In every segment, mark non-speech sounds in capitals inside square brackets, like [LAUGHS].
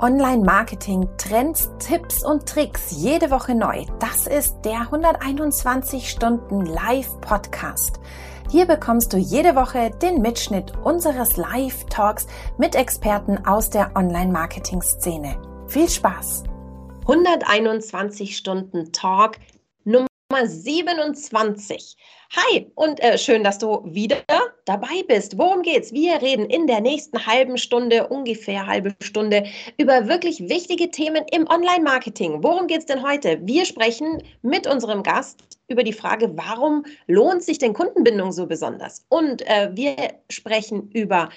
Online-Marketing, Trends, Tipps und Tricks jede Woche neu. Das ist der 121 Stunden Live-Podcast. Hier bekommst du jede Woche den Mitschnitt unseres Live-Talks mit Experten aus der Online-Marketing-Szene. Viel Spaß! 121 Stunden Talk Nummer 27. Hi und äh, schön, dass du wieder dabei bist. Worum geht's? Wir reden in der nächsten halben Stunde, ungefähr halbe Stunde, über wirklich wichtige Themen im Online-Marketing. Worum geht's denn heute? Wir sprechen mit unserem Gast über die Frage, warum lohnt sich denn Kundenbindung so besonders? Und äh, wir sprechen über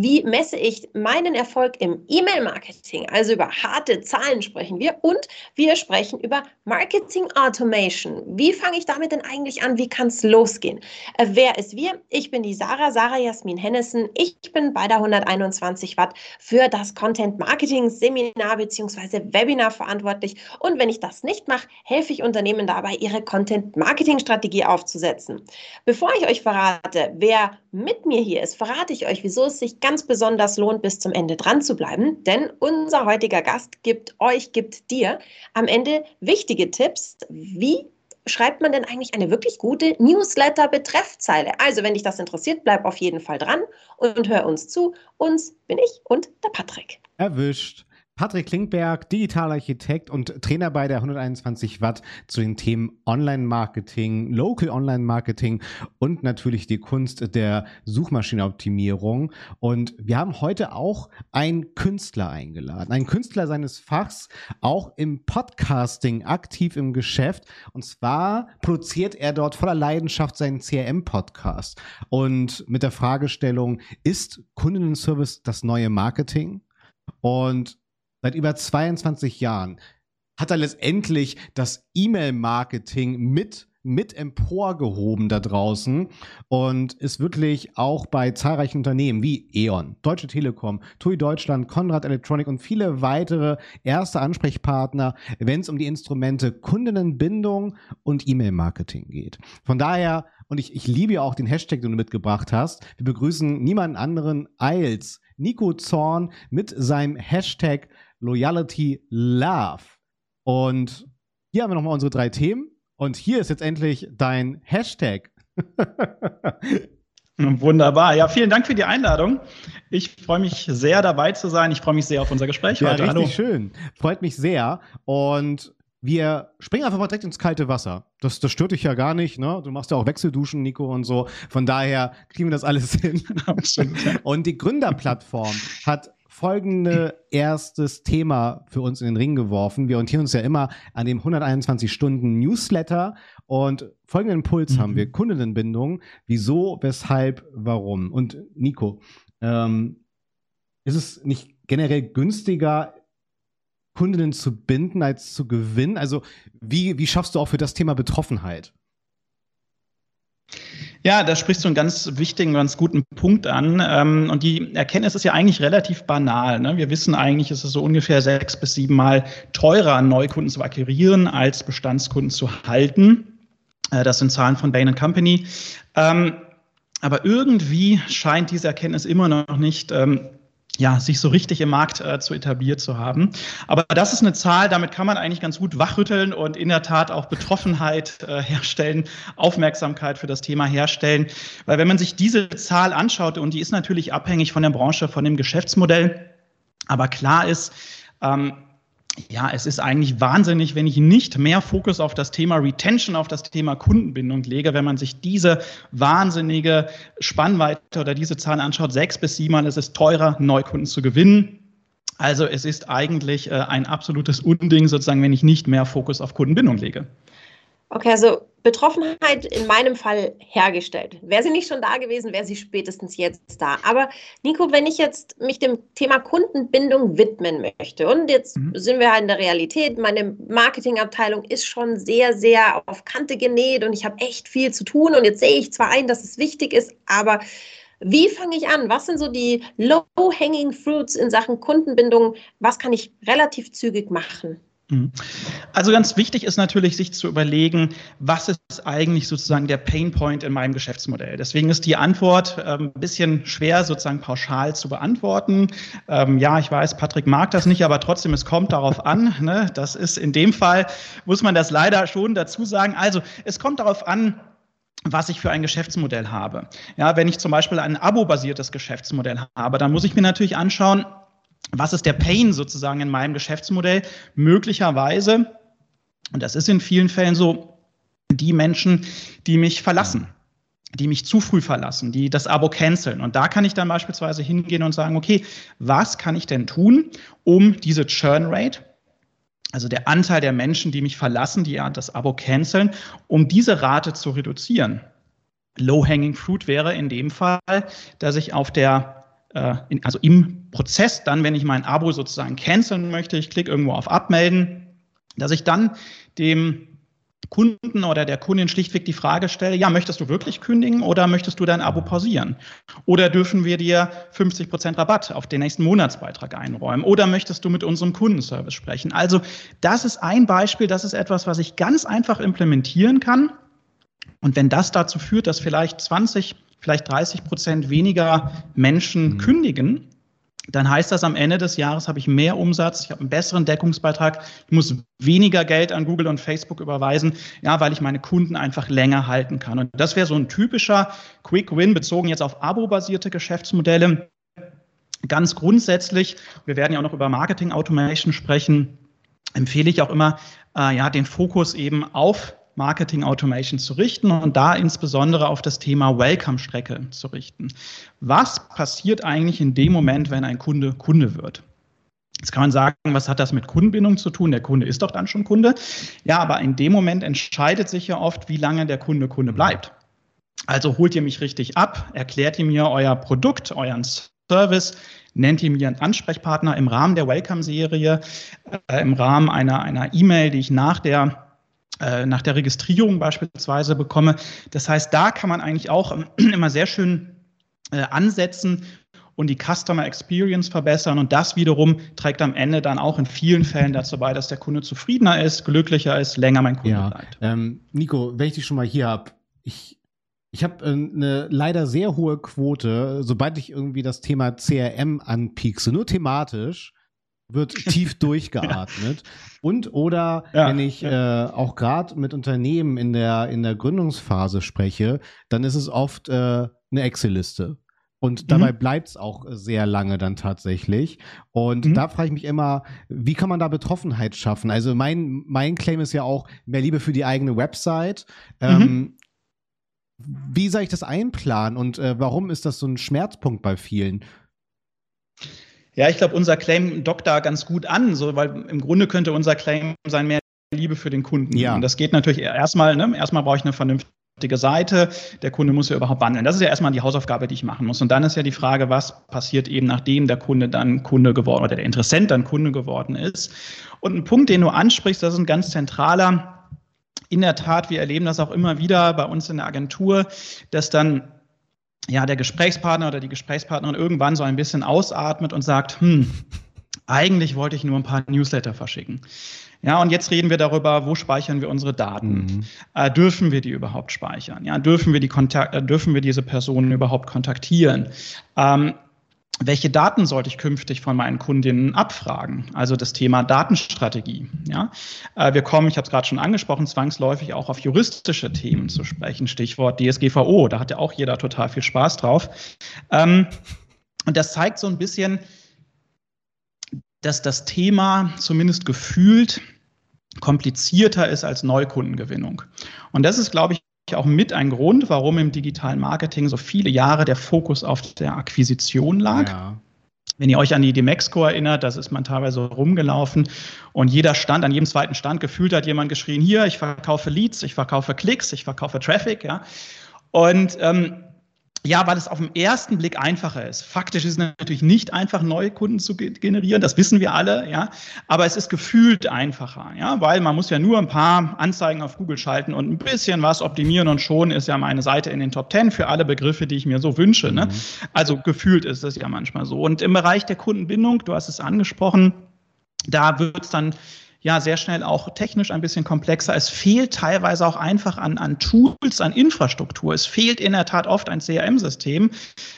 wie messe ich meinen Erfolg im E-Mail-Marketing? Also über harte Zahlen sprechen wir und wir sprechen über Marketing Automation. Wie fange ich damit denn eigentlich an? Wie kann es losgehen? Äh, wer ist wir? Ich bin die Sarah, Sarah Jasmin Hennessen. Ich bin bei der 121 Watt für das Content Marketing Seminar bzw. Webinar verantwortlich. Und wenn ich das nicht mache, helfe ich Unternehmen dabei, ihre Content Marketing Strategie aufzusetzen. Bevor ich euch verrate, wer mit mir hier ist, verrate ich euch, wieso es sich ganz besonders lohnt, bis zum Ende dran zu bleiben. Denn unser heutiger Gast gibt euch, gibt dir am Ende wichtige Tipps, wie schreibt man denn eigentlich eine wirklich gute Newsletter-Betreffzeile? Also, wenn dich das interessiert, bleib auf jeden Fall dran und hör uns zu. Uns bin ich und der Patrick. Erwischt. Patrick Klingberg, Digitalarchitekt und Trainer bei der 121 Watt zu den Themen Online-Marketing, Local Online-Marketing und natürlich die Kunst der Suchmaschinenoptimierung. Und wir haben heute auch einen Künstler eingeladen, einen Künstler seines Fachs, auch im Podcasting aktiv im Geschäft. Und zwar produziert er dort voller Leidenschaft seinen CRM-Podcast und mit der Fragestellung, ist Kundenservice das neue Marketing? Und seit über 22 Jahren hat er letztendlich das E-Mail-Marketing mit mit emporgehoben da draußen und ist wirklich auch bei zahlreichen Unternehmen wie E.ON, Deutsche Telekom, TUI Deutschland, Konrad Electronic und viele weitere erste Ansprechpartner, wenn es um die Instrumente Kundinnenbindung und E-Mail-Marketing geht. Von daher, und ich, ich liebe ja auch den Hashtag, den du mitgebracht hast, wir begrüßen niemanden anderen als Nico Zorn mit seinem Hashtag Loyalty Love. Und hier haben wir nochmal unsere drei Themen. Und hier ist jetzt endlich dein Hashtag. [LAUGHS] Wunderbar. Ja, vielen Dank für die Einladung. Ich freue mich sehr dabei zu sein. Ich freue mich sehr auf unser Gespräch ja, heute. Richtig Hallo. schön. Freut mich sehr. Und wir springen einfach mal direkt ins kalte Wasser. Das, das stört dich ja gar nicht, ne? Du machst ja auch Wechselduschen, Nico, und so. Von daher kriegen wir das alles hin. [LAUGHS] und die Gründerplattform hat folgende erstes Thema für uns in den Ring geworfen. Wir orientieren uns ja immer an dem 121 Stunden Newsletter und folgenden Impuls mhm. haben wir. Kundinnenbindung. Wieso, weshalb, warum? Und Nico, ähm, ist es nicht generell günstiger, Kundinnen zu binden als zu gewinnen? Also wie, wie schaffst du auch für das Thema Betroffenheit? Ja, da sprichst du einen ganz wichtigen, ganz guten Punkt an. Ähm, und die Erkenntnis ist ja eigentlich relativ banal. Ne? Wir wissen eigentlich, es ist so ungefähr sechs bis sieben Mal teurer, Neukunden zu akquirieren, als Bestandskunden zu halten. Äh, das sind Zahlen von Bain Company. Ähm, aber irgendwie scheint diese Erkenntnis immer noch nicht ähm, ja, sich so richtig im Markt äh, zu etabliert zu haben. Aber das ist eine Zahl, damit kann man eigentlich ganz gut wachrütteln und in der Tat auch Betroffenheit äh, herstellen, Aufmerksamkeit für das Thema herstellen. Weil wenn man sich diese Zahl anschaut, und die ist natürlich abhängig von der Branche, von dem Geschäftsmodell, aber klar ist, ähm, ja, es ist eigentlich wahnsinnig, wenn ich nicht mehr Fokus auf das Thema Retention, auf das Thema Kundenbindung lege. Wenn man sich diese wahnsinnige Spannweite oder diese Zahlen anschaut, sechs bis sieben Mal ist es teurer, Neukunden zu gewinnen. Also es ist eigentlich äh, ein absolutes Unding, sozusagen, wenn ich nicht mehr Fokus auf Kundenbindung lege. Okay, also Betroffenheit in meinem Fall hergestellt. Wäre sie nicht schon da gewesen, wäre sie spätestens jetzt da. Aber Nico, wenn ich jetzt mich dem Thema Kundenbindung widmen möchte und jetzt mhm. sind wir halt in der Realität, meine Marketingabteilung ist schon sehr, sehr auf Kante genäht und ich habe echt viel zu tun und jetzt sehe ich zwar ein, dass es wichtig ist, aber wie fange ich an? Was sind so die low-hanging fruits in Sachen Kundenbindung? Was kann ich relativ zügig machen? Mhm. Also ganz wichtig ist natürlich, sich zu überlegen, was ist eigentlich sozusagen der Painpoint in meinem Geschäftsmodell. Deswegen ist die Antwort ähm, ein bisschen schwer sozusagen pauschal zu beantworten. Ähm, ja, ich weiß, Patrick mag das nicht, aber trotzdem, es kommt darauf an. Ne? Das ist in dem Fall, muss man das leider schon dazu sagen. Also es kommt darauf an, was ich für ein Geschäftsmodell habe. Ja, wenn ich zum Beispiel ein abo-basiertes Geschäftsmodell habe, dann muss ich mir natürlich anschauen, was ist der Pain sozusagen in meinem Geschäftsmodell? Möglicherweise, und das ist in vielen Fällen so, die Menschen, die mich verlassen die mich zu früh verlassen, die das Abo canceln. Und da kann ich dann beispielsweise hingehen und sagen, okay, was kann ich denn tun, um diese Churn Rate, also der Anteil der Menschen, die mich verlassen, die ja das Abo canceln, um diese Rate zu reduzieren. Low-hanging fruit wäre in dem Fall, dass ich auf der äh, in, also im Prozess dann, wenn ich mein Abo sozusagen canceln möchte, ich klicke irgendwo auf Abmelden, dass ich dann dem Kunden oder der Kundin schlichtweg die Frage stelle, ja, möchtest du wirklich kündigen oder möchtest du dein Abo pausieren? Oder dürfen wir dir 50 Prozent Rabatt auf den nächsten Monatsbeitrag einräumen? Oder möchtest du mit unserem Kundenservice sprechen? Also das ist ein Beispiel, das ist etwas, was ich ganz einfach implementieren kann. Und wenn das dazu führt, dass vielleicht 20 vielleicht 30 Prozent weniger Menschen mhm. kündigen, dann heißt das, am Ende des Jahres habe ich mehr Umsatz, ich habe einen besseren Deckungsbeitrag, ich muss weniger Geld an Google und Facebook überweisen, ja, weil ich meine Kunden einfach länger halten kann. Und das wäre so ein typischer Quick Win bezogen jetzt auf abo-basierte Geschäftsmodelle. Ganz grundsätzlich, wir werden ja auch noch über Marketing Automation sprechen, empfehle ich auch immer, äh, ja, den Fokus eben auf Marketing Automation zu richten und da insbesondere auf das Thema Welcome-Strecke zu richten. Was passiert eigentlich in dem Moment, wenn ein Kunde Kunde wird? Jetzt kann man sagen, was hat das mit Kundenbindung zu tun? Der Kunde ist doch dann schon Kunde. Ja, aber in dem Moment entscheidet sich ja oft, wie lange der Kunde Kunde bleibt. Also holt ihr mich richtig ab, erklärt ihr mir euer Produkt, euren Service, nennt ihr mir einen Ansprechpartner im Rahmen der Welcome-Serie, äh, im Rahmen einer einer E-Mail, die ich nach der äh, nach der Registrierung beispielsweise bekomme. Das heißt, da kann man eigentlich auch [CLEARS THROAT] immer sehr schön äh, ansetzen und die Customer Experience verbessern. Und das wiederum trägt am Ende dann auch in vielen Fällen dazu bei, dass der Kunde zufriedener ist, glücklicher ist, länger mein Kunde ja, bleibt. Ähm, Nico, wenn ich dich schon mal hier habe, ich, ich habe äh, eine leider sehr hohe Quote, sobald ich irgendwie das Thema CRM anpiekse, nur thematisch, wird tief [LAUGHS] durchgeatmet. Und oder ja, wenn ich ja. äh, auch gerade mit Unternehmen in der, in der Gründungsphase spreche, dann ist es oft äh, eine Excel-Liste. Und mhm. dabei mhm. bleibt es auch sehr lange dann tatsächlich. Und mhm. da frage ich mich immer, wie kann man da Betroffenheit schaffen? Also mein, mein Claim ist ja auch mehr Liebe für die eigene Website. Mhm. Ähm, wie soll ich das einplanen und äh, warum ist das so ein Schmerzpunkt bei vielen? Ja, ich glaube, unser Claim dockt da ganz gut an, so, weil im Grunde könnte unser Claim sein, mehr Liebe für den Kunden. Ja. Und das geht natürlich erstmal, ne? erstmal brauche ich eine vernünftige Seite. Der Kunde muss ja überhaupt wandeln. Das ist ja erstmal die Hausaufgabe, die ich machen muss. Und dann ist ja die Frage, was passiert eben, nachdem der Kunde dann Kunde geworden oder der Interessent dann Kunde geworden ist. Und ein Punkt, den du ansprichst, das ist ein ganz zentraler. In der Tat, wir erleben das auch immer wieder bei uns in der Agentur, dass dann ja, der Gesprächspartner oder die Gesprächspartnerin irgendwann so ein bisschen ausatmet und sagt, hm, eigentlich wollte ich nur ein paar Newsletter verschicken. Ja, und jetzt reden wir darüber, wo speichern wir unsere Daten? Mhm. Äh, dürfen wir die überhaupt speichern? Ja, dürfen wir die Kontakt, äh, dürfen wir diese Personen überhaupt kontaktieren? Ähm, welche Daten sollte ich künftig von meinen Kundinnen abfragen? Also das Thema Datenstrategie. Ja? Äh, wir kommen, ich habe es gerade schon angesprochen, zwangsläufig auch auf juristische Themen zu sprechen. Stichwort DSGVO, da hat ja auch jeder total viel Spaß drauf. Ähm, und das zeigt so ein bisschen, dass das Thema zumindest gefühlt komplizierter ist als Neukundengewinnung. Und das ist, glaube ich, auch mit ein Grund, warum im digitalen Marketing so viele Jahre der Fokus auf der Akquisition lag. Ja. Wenn ihr euch an die Demexco erinnert, das ist man teilweise rumgelaufen und jeder Stand, an jedem zweiten Stand gefühlt hat jemand geschrien, hier, ich verkaufe Leads, ich verkaufe Klicks, ich verkaufe Traffic, ja. Und ähm, ja, weil es auf den ersten Blick einfacher ist. Faktisch ist es natürlich nicht einfach, neue Kunden zu generieren, das wissen wir alle, ja. Aber es ist gefühlt einfacher, ja, weil man muss ja nur ein paar Anzeigen auf Google schalten und ein bisschen was optimieren und schon ist ja meine Seite in den Top 10 für alle Begriffe, die ich mir so wünsche. Ne? Mhm. Also gefühlt ist es ja manchmal so. Und im Bereich der Kundenbindung, du hast es angesprochen, da wird es dann ja sehr schnell auch technisch ein bisschen komplexer. Es fehlt teilweise auch einfach an, an Tools, an Infrastruktur. Es fehlt in der Tat oft ein CRM-System.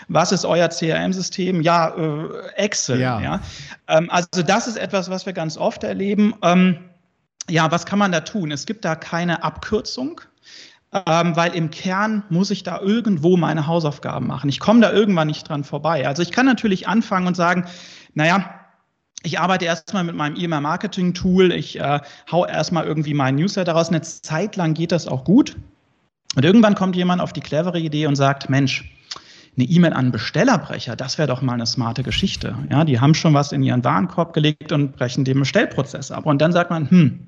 Was ist euer CRM-System? Ja, äh, Excel. Ja. ja. Ähm, also das ist etwas, was wir ganz oft erleben. Ähm, ja, was kann man da tun? Es gibt da keine Abkürzung. Ähm, weil im Kern muss ich da irgendwo meine Hausaufgaben machen. Ich komme da irgendwann nicht dran vorbei. Also ich kann natürlich anfangen und sagen, naja, ich arbeite erstmal mit meinem E-Mail-Marketing-Tool, ich äh, hau erstmal irgendwie meinen Newsletter raus. Eine Zeit lang geht das auch gut. Und irgendwann kommt jemand auf die clevere Idee und sagt, Mensch, eine E-Mail an Bestellerbrecher, das wäre doch mal eine smarte Geschichte. Ja, die haben schon was in ihren Warenkorb gelegt und brechen den Bestellprozess ab. Und dann sagt man, hm,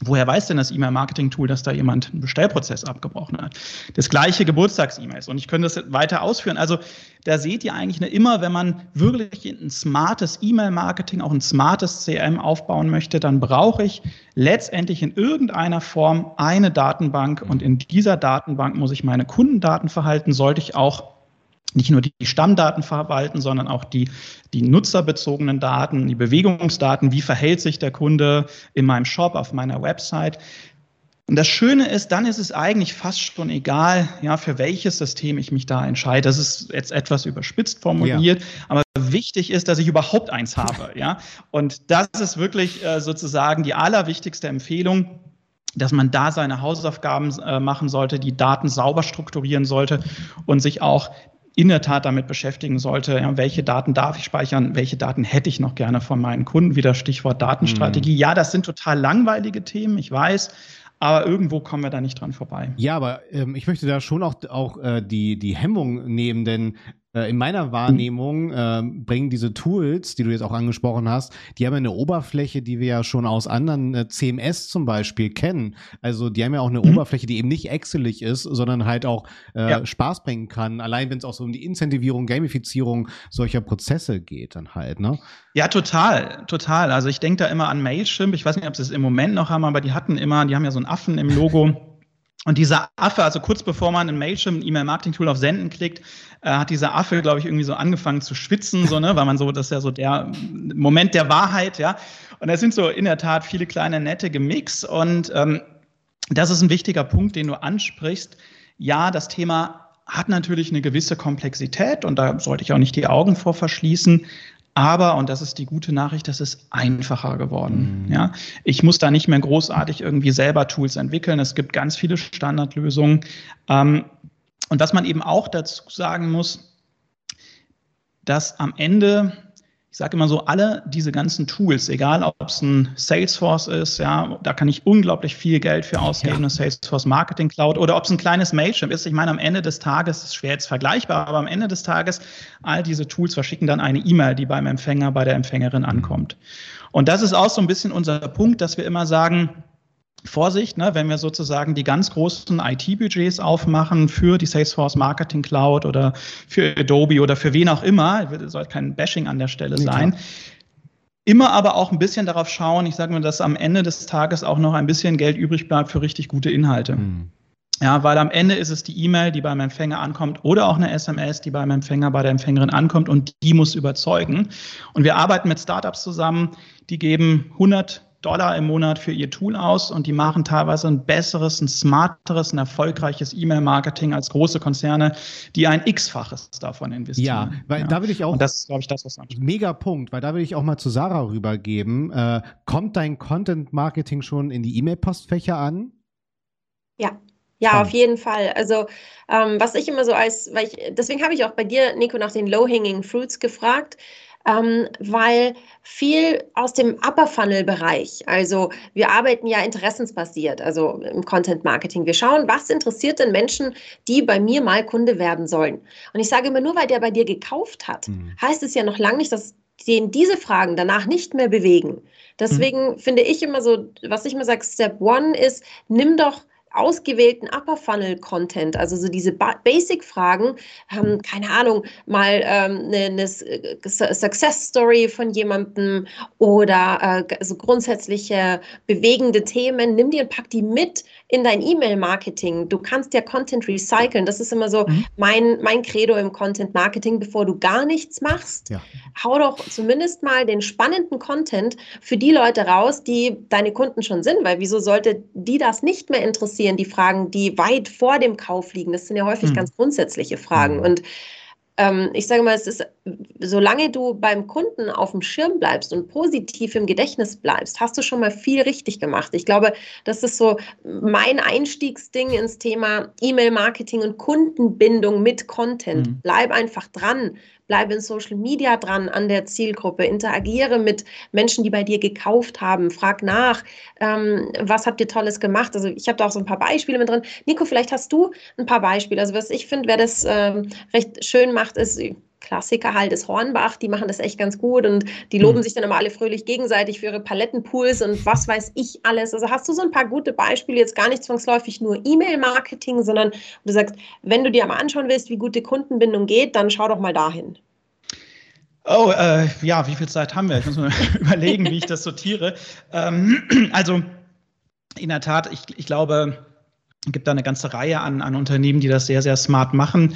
Woher weiß denn das E-Mail-Marketing-Tool, dass da jemand einen Bestellprozess abgebrochen hat? Das gleiche Geburtstags-E-Mails. Und ich könnte das weiter ausführen. Also da seht ihr eigentlich immer, wenn man wirklich ein smartes E-Mail-Marketing, auch ein smartes CRM aufbauen möchte, dann brauche ich letztendlich in irgendeiner Form eine Datenbank. Und in dieser Datenbank muss ich meine Kundendaten verhalten, sollte ich auch nicht nur die Stammdaten verwalten, sondern auch die, die nutzerbezogenen Daten, die Bewegungsdaten, wie verhält sich der Kunde in meinem Shop, auf meiner Website. Und das Schöne ist, dann ist es eigentlich fast schon egal, ja, für welches System ich mich da entscheide. Das ist jetzt etwas überspitzt formuliert, ja. aber wichtig ist, dass ich überhaupt eins habe, ja. Und das ist wirklich äh, sozusagen die allerwichtigste Empfehlung dass man da seine Hausaufgaben äh, machen sollte, die Daten sauber strukturieren sollte und sich auch in der Tat damit beschäftigen sollte, ja, welche Daten darf ich speichern, welche Daten hätte ich noch gerne von meinen Kunden, wieder Stichwort Datenstrategie. Mhm. Ja, das sind total langweilige Themen, ich weiß, aber irgendwo kommen wir da nicht dran vorbei. Ja, aber ähm, ich möchte da schon auch, auch äh, die, die Hemmung nehmen, denn in meiner Wahrnehmung äh, bringen diese Tools, die du jetzt auch angesprochen hast, die haben eine Oberfläche, die wir ja schon aus anderen äh, CMS zum Beispiel kennen. Also die haben ja auch eine mhm. Oberfläche, die eben nicht excelig ist, sondern halt auch äh, ja. Spaß bringen kann. Allein wenn es auch so um die Incentivierung, Gamifizierung solcher Prozesse geht, dann halt, ne? Ja, total, total. Also ich denke da immer an Mailchimp. Ich weiß nicht, ob sie es im Moment noch haben, aber die hatten immer, die haben ja so einen Affen im Logo. Und dieser Affe, also kurz bevor man ein Mailchimp, ein E-Mail-Marketing-Tool auf Senden klickt, äh, hat dieser Affe, glaube ich, irgendwie so angefangen zu schwitzen, so, ne, weil man so, das ist ja so der Moment der Wahrheit, ja. Und es sind so in der Tat viele kleine nette Gemix und ähm, das ist ein wichtiger Punkt, den du ansprichst. Ja, das Thema hat natürlich eine gewisse Komplexität und da sollte ich auch nicht die Augen vor verschließen. Aber, und das ist die gute Nachricht, das ist einfacher geworden. Mhm. Ja, ich muss da nicht mehr großartig irgendwie selber Tools entwickeln. Es gibt ganz viele Standardlösungen. Ähm, und was man eben auch dazu sagen muss, dass am Ende ich sage immer so, alle diese ganzen Tools, egal ob es ein Salesforce ist, ja, da kann ich unglaublich viel Geld für ausgeben, ja. eine Salesforce Marketing Cloud, oder ob es ein kleines Mailchimp ist. Ich meine, am Ende des Tages, ist schwer jetzt vergleichbar, aber am Ende des Tages, all diese Tools verschicken dann eine E-Mail, die beim Empfänger, bei der Empfängerin ankommt. Und das ist auch so ein bisschen unser Punkt, dass wir immer sagen, Vorsicht, ne, wenn wir sozusagen die ganz großen IT-Budgets aufmachen für die Salesforce Marketing Cloud oder für Adobe oder für wen auch immer, soll kein Bashing an der Stelle sein. Klar. Immer aber auch ein bisschen darauf schauen, ich sage mal, dass am Ende des Tages auch noch ein bisschen Geld übrig bleibt für richtig gute Inhalte. Mhm. Ja, weil am Ende ist es die E-Mail, die beim Empfänger ankommt oder auch eine SMS, die beim Empfänger, bei der Empfängerin ankommt und die muss überzeugen. Und wir arbeiten mit Startups zusammen, die geben 100 Dollar im Monat für ihr Tool aus und die machen teilweise ein besseres, ein smarteres, ein erfolgreiches E-Mail-Marketing als große Konzerne, die ein X-faches davon investieren. Ja, weil ja. da will ich auch. Und das ist, glaube ich, das, was Mega Punkt, weil da will ich auch mal zu Sarah rübergeben. Äh, kommt dein Content-Marketing schon in die E-Mail-Postfächer an? Ja, ja, auf jeden Fall. Also, ähm, was ich immer so als, weil ich, deswegen habe ich auch bei dir, Nico, nach den Low-Hanging Fruits gefragt, ähm, weil viel aus dem Upper Funnel Bereich, also wir arbeiten ja interessensbasiert, also im Content Marketing. Wir schauen, was interessiert denn Menschen, die bei mir mal Kunde werden sollen. Und ich sage immer, nur weil der bei dir gekauft hat, mhm. heißt es ja noch lange nicht, dass den diese Fragen danach nicht mehr bewegen. Deswegen mhm. finde ich immer so, was ich immer sage, Step One ist, nimm doch ausgewählten Upper Funnel Content, also so diese Basic Fragen, ähm, keine Ahnung, mal ähm, eine, eine Success Story von jemandem oder äh, so grundsätzliche bewegende Themen, nimm die und pack die mit in dein E-Mail-Marketing. Du kannst ja Content recyceln. Das ist immer so mhm. mein, mein Credo im Content-Marketing, bevor du gar nichts machst. Ja. Hau doch zumindest mal den spannenden Content für die Leute raus, die deine Kunden schon sind, weil wieso sollte die das nicht mehr interessieren, die Fragen, die weit vor dem Kauf liegen? Das sind ja häufig mhm. ganz grundsätzliche Fragen. Mhm. Und ähm, ich sage mal, es ist, solange du beim Kunden auf dem Schirm bleibst und positiv im Gedächtnis bleibst, hast du schon mal viel richtig gemacht. Ich glaube, das ist so mein Einstiegsding ins Thema E-Mail-Marketing und Kundenbindung mit Content. Mhm. Bleib einfach dran bleibe in Social Media dran an der Zielgruppe, interagiere mit Menschen, die bei dir gekauft haben, frag nach, ähm, was habt ihr Tolles gemacht? Also ich habe da auch so ein paar Beispiele mit drin. Nico, vielleicht hast du ein paar Beispiele. Also was ich finde, wer das ähm, recht schön macht, ist Klassiker halt ist Hornbach, die machen das echt ganz gut und die loben mhm. sich dann immer alle fröhlich gegenseitig für ihre Palettenpools und was weiß ich alles. Also hast du so ein paar gute Beispiele, jetzt gar nicht zwangsläufig nur E-Mail-Marketing, sondern du sagst, wenn du dir mal anschauen willst, wie gute Kundenbindung geht, dann schau doch mal dahin. Oh, äh, ja, wie viel Zeit haben wir? Ich muss mal [LAUGHS] überlegen, wie ich das sortiere. Ähm, [CLEARS THROAT] also, in der Tat, ich, ich glaube, gibt da eine ganze Reihe an, an Unternehmen, die das sehr, sehr smart machen.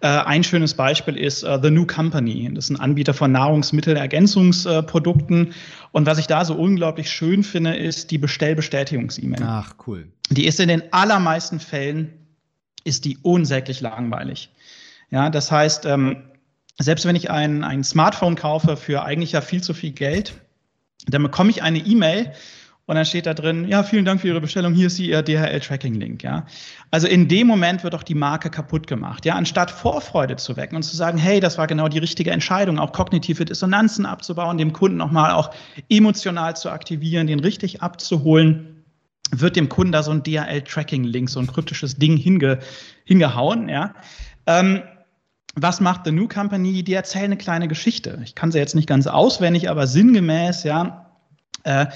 Äh, ein schönes Beispiel ist uh, The New Company. Das ist ein Anbieter von Nahrungsmittelergänzungsprodukten. Und was ich da so unglaublich schön finde, ist die Bestellbestätigungs-E-Mail. Ach, cool. Die ist in den allermeisten Fällen ist die unsäglich langweilig. Ja, das heißt, ähm, selbst wenn ich ein, ein Smartphone kaufe für eigentlich ja viel zu viel Geld, dann bekomme ich eine E-Mail und dann steht da drin, ja, vielen Dank für Ihre Bestellung, hier ist Ihr DHL-Tracking-Link, ja. Also in dem Moment wird doch die Marke kaputt gemacht, ja. Anstatt Vorfreude zu wecken und zu sagen, hey, das war genau die richtige Entscheidung, auch kognitive Dissonanzen abzubauen, dem Kunden nochmal auch emotional zu aktivieren, den richtig abzuholen, wird dem Kunden da so ein DHL-Tracking-Link, so ein kryptisches Ding hinge, hingehauen, ja. Ähm, was macht The New Company? Die erzählen eine kleine Geschichte. Ich kann sie jetzt nicht ganz auswendig, aber sinngemäß, ja. Äh,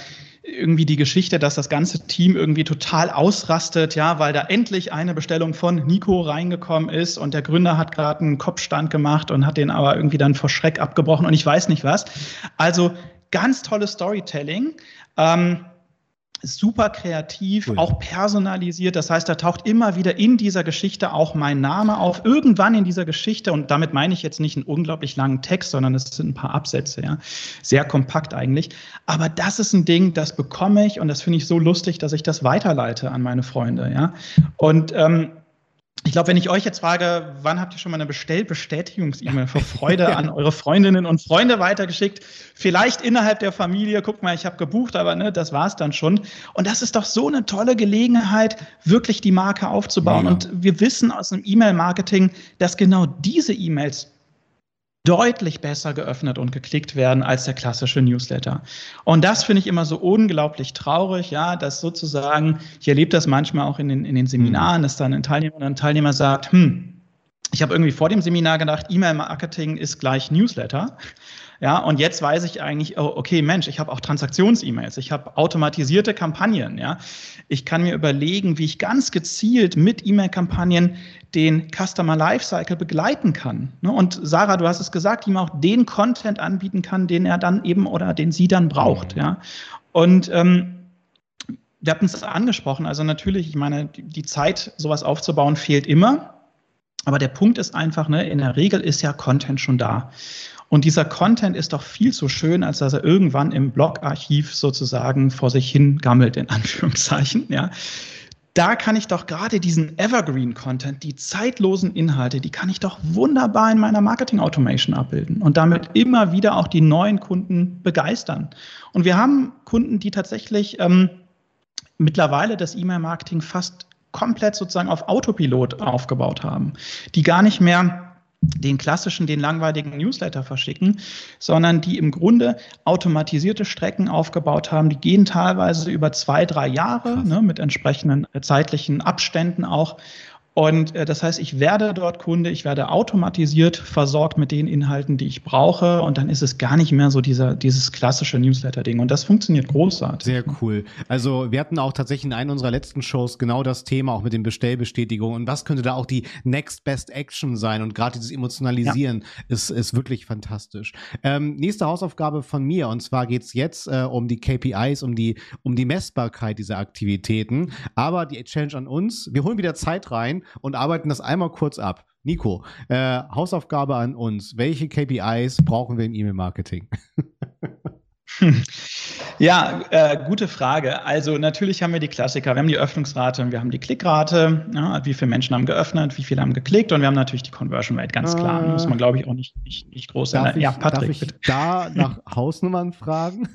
irgendwie die Geschichte, dass das ganze Team irgendwie total ausrastet, ja, weil da endlich eine Bestellung von Nico reingekommen ist und der Gründer hat gerade einen Kopfstand gemacht und hat den aber irgendwie dann vor Schreck abgebrochen und ich weiß nicht was. Also ganz tolles Storytelling. Ähm, super kreativ, cool. auch personalisiert. Das heißt, da taucht immer wieder in dieser Geschichte auch mein Name auf. Irgendwann in dieser Geschichte, und damit meine ich jetzt nicht einen unglaublich langen Text, sondern es sind ein paar Absätze, ja. Sehr kompakt eigentlich. Aber das ist ein Ding, das bekomme ich und das finde ich so lustig, dass ich das weiterleite an meine Freunde, ja. Und ähm, ich glaube, wenn ich euch jetzt frage, wann habt ihr schon mal eine Bestellbestätigungs-E-Mail vor Freude an [LAUGHS] eure Freundinnen und Freunde weitergeschickt? Vielleicht innerhalb der Familie, guck mal, ich habe gebucht, aber ne, das war's dann schon. Und das ist doch so eine tolle Gelegenheit, wirklich die Marke aufzubauen. Ja. Und wir wissen aus dem E-Mail-Marketing, dass genau diese E-Mails deutlich besser geöffnet und geklickt werden als der klassische Newsletter. Und das finde ich immer so unglaublich traurig, ja, dass sozusagen, ich erlebe das manchmal auch in den, in den Seminaren, dass dann ein Teilnehmer oder ein Teilnehmer sagt, hm, ich habe irgendwie vor dem Seminar gedacht, E-Mail-Marketing ist gleich Newsletter. Ja, und jetzt weiß ich eigentlich, oh, okay, Mensch, ich habe auch Transaktions-E-Mails, ich habe automatisierte Kampagnen, ja. Ich kann mir überlegen, wie ich ganz gezielt mit E-Mail-Kampagnen den Customer Lifecycle begleiten kann. Ne? Und Sarah, du hast es gesagt, ihm auch den Content anbieten kann, den er dann eben oder den sie dann braucht, ja. Und ähm, wir hatten es angesprochen, also natürlich, ich meine, die Zeit, sowas aufzubauen, fehlt immer. Aber der Punkt ist einfach, ne, in der Regel ist ja Content schon da. Und dieser Content ist doch viel zu schön, als dass er irgendwann im Blogarchiv sozusagen vor sich hin gammelt, in [LAUGHS] Anführungszeichen, ja. Da kann ich doch gerade diesen Evergreen-Content, die zeitlosen Inhalte, die kann ich doch wunderbar in meiner Marketing-Automation abbilden und damit immer wieder auch die neuen Kunden begeistern. Und wir haben Kunden, die tatsächlich ähm, mittlerweile das E-Mail-Marketing fast komplett sozusagen auf Autopilot aufgebaut haben, die gar nicht mehr den klassischen, den langweiligen Newsletter verschicken, sondern die im Grunde automatisierte Strecken aufgebaut haben. Die gehen teilweise über zwei, drei Jahre ne, mit entsprechenden zeitlichen Abständen auch. Und äh, das heißt, ich werde dort Kunde, ich werde automatisiert versorgt mit den Inhalten, die ich brauche. Und dann ist es gar nicht mehr so dieser, dieses klassische Newsletter-Ding. Und das funktioniert großartig. Sehr cool. Also wir hatten auch tatsächlich in einer unserer letzten Shows genau das Thema, auch mit den Bestellbestätigungen. Und was könnte da auch die Next Best Action sein? Und gerade dieses Emotionalisieren ja. ist, ist wirklich fantastisch. Ähm, nächste Hausaufgabe von mir. Und zwar geht's jetzt äh, um die KPIs, um die, um die Messbarkeit dieser Aktivitäten. Aber die Challenge an uns, wir holen wieder Zeit rein und arbeiten das einmal kurz ab. Nico, äh, Hausaufgabe an uns. Welche KPIs brauchen wir im E-Mail-Marketing? [LAUGHS] Ja, äh, gute Frage. Also natürlich haben wir die Klassiker. Wir haben die Öffnungsrate, wir haben die Klickrate, ja, wie viele Menschen haben geöffnet, wie viele haben geklickt und wir haben natürlich die Conversion Rate, ganz klar. Äh, Muss man, glaube ich, auch nicht, nicht, nicht groß sein. Ja, Patrick, darf ich bitte. da nach [LAUGHS] Hausnummern fragen?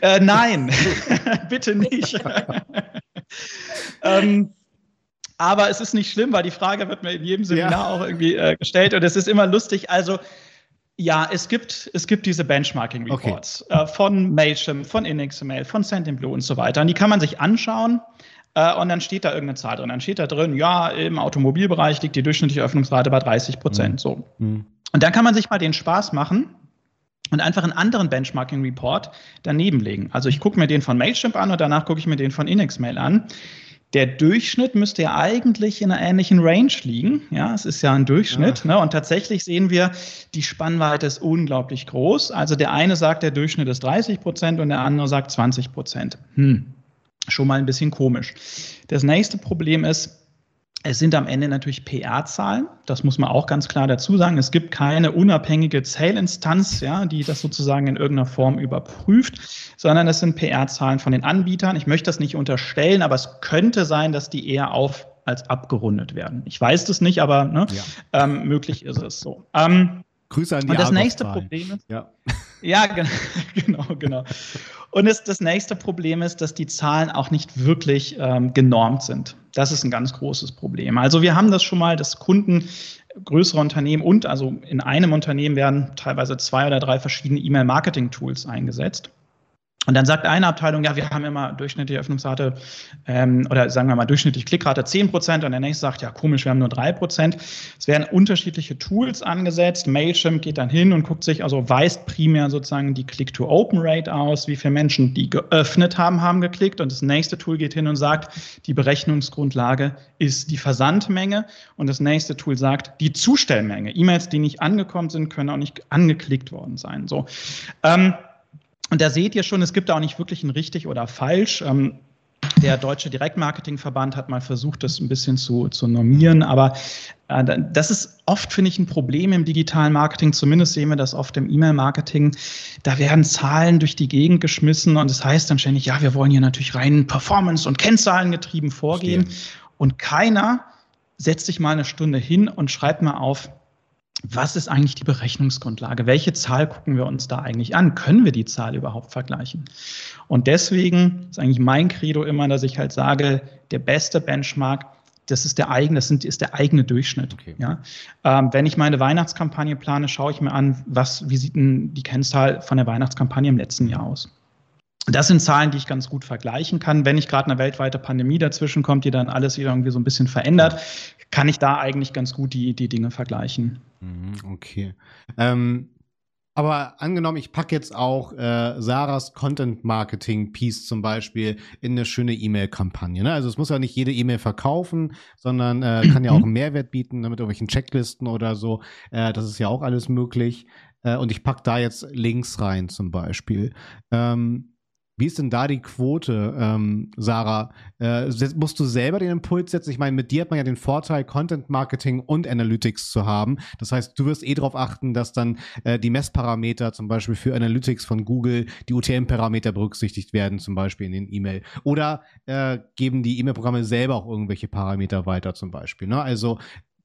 äh, nein, [LAUGHS] bitte nicht. ähm, aber es ist nicht schlimm, weil die Frage wird mir in jedem Seminar ja. auch irgendwie äh, gestellt und es ist immer lustig. Also ja, es gibt, es gibt diese Benchmarking Reports okay. äh, von Mailchimp, von InXML, von Sendinblue und so weiter. Und die kann man sich anschauen äh, und dann steht da irgendeine Zahl drin. Dann steht da drin, ja, im Automobilbereich liegt die durchschnittliche Öffnungsrate bei 30 Prozent. Mhm. So. Mhm. Und dann kann man sich mal den Spaß machen und einfach einen anderen Benchmarking Report daneben legen. Also ich gucke mir den von Mailchimp an und danach gucke ich mir den von InXMail an. Der Durchschnitt müsste ja eigentlich in einer ähnlichen Range liegen. Ja, es ist ja ein Durchschnitt. Ja. Ne? Und tatsächlich sehen wir, die Spannweite ist unglaublich groß. Also der eine sagt, der Durchschnitt ist 30 Prozent und der andere sagt 20 Prozent. Hm, schon mal ein bisschen komisch. Das nächste Problem ist, es sind am Ende natürlich PR-Zahlen. Das muss man auch ganz klar dazu sagen. Es gibt keine unabhängige Zählinstanz, ja, die das sozusagen in irgendeiner Form überprüft, sondern es sind PR-Zahlen von den Anbietern. Ich möchte das nicht unterstellen, aber es könnte sein, dass die eher auf als abgerundet werden. Ich weiß das nicht, aber ne, ja. ähm, möglich ist es so. Ähm, Grüße an die Und das nächste Problem ist, ja, ja [LAUGHS] genau, genau. Und es, das nächste Problem ist, dass die Zahlen auch nicht wirklich ähm, genormt sind. Das ist ein ganz großes Problem. Also wir haben das schon mal, dass Kunden größere Unternehmen und also in einem Unternehmen werden teilweise zwei oder drei verschiedene E-Mail-Marketing-Tools eingesetzt. Und dann sagt eine Abteilung, ja, wir haben immer durchschnittliche Öffnungsrate ähm, oder sagen wir mal durchschnittlich Klickrate 10 Prozent und der nächste sagt, ja, komisch, wir haben nur drei Prozent. Es werden unterschiedliche Tools angesetzt. Mailchimp geht dann hin und guckt sich, also weist primär sozusagen die Click-to-Open-Rate aus, wie viele Menschen, die geöffnet haben, haben geklickt. Und das nächste Tool geht hin und sagt, die Berechnungsgrundlage ist die Versandmenge. Und das nächste Tool sagt, die Zustellmenge. E-Mails, die nicht angekommen sind, können auch nicht angeklickt worden sein. So. Ähm, und da seht ihr schon, es gibt da auch nicht wirklich ein richtig oder falsch. Ähm, der Deutsche Direktmarketingverband hat mal versucht, das ein bisschen zu, zu normieren, aber äh, das ist oft, finde ich, ein Problem im digitalen Marketing. Zumindest sehen wir das oft im E-Mail-Marketing. Da werden Zahlen durch die Gegend geschmissen und das heißt dann ständig, ja, wir wollen hier natürlich rein Performance- und Kennzahlengetrieben vorgehen. Verstehen. Und keiner setzt sich mal eine Stunde hin und schreibt mal auf, was ist eigentlich die Berechnungsgrundlage? Welche Zahl gucken wir uns da eigentlich an? Können wir die Zahl überhaupt vergleichen? Und deswegen ist eigentlich mein Credo immer, dass ich halt sage, der beste Benchmark, das ist der eigene, das ist der eigene Durchschnitt. Okay. Ja? Ähm, wenn ich meine Weihnachtskampagne plane, schaue ich mir an, was, wie sieht denn die Kennzahl von der Weihnachtskampagne im letzten Jahr aus? Das sind Zahlen, die ich ganz gut vergleichen kann. Wenn nicht gerade eine weltweite Pandemie dazwischen kommt, die dann alles wieder irgendwie so ein bisschen verändert, kann ich da eigentlich ganz gut die, die Dinge vergleichen. Mhm, okay. Ähm, aber angenommen, ich packe jetzt auch äh, Sarahs Content Marketing Piece zum Beispiel in eine schöne E-Mail-Kampagne. Ne? Also es muss ja nicht jede E-Mail verkaufen, sondern äh, kann ja auch einen Mehrwert bieten ne, mit irgendwelchen Checklisten oder so. Äh, das ist ja auch alles möglich. Äh, und ich packe da jetzt Links rein zum Beispiel. Ähm, wie ist denn da die Quote, ähm, Sarah? Äh, musst du selber den Impuls setzen? Ich meine, mit dir hat man ja den Vorteil, Content Marketing und Analytics zu haben. Das heißt, du wirst eh darauf achten, dass dann äh, die Messparameter zum Beispiel für Analytics von Google, die UTM-Parameter berücksichtigt werden, zum Beispiel in den E-Mail. Oder äh, geben die E-Mail-Programme selber auch irgendwelche Parameter weiter, zum Beispiel. Ne? Also,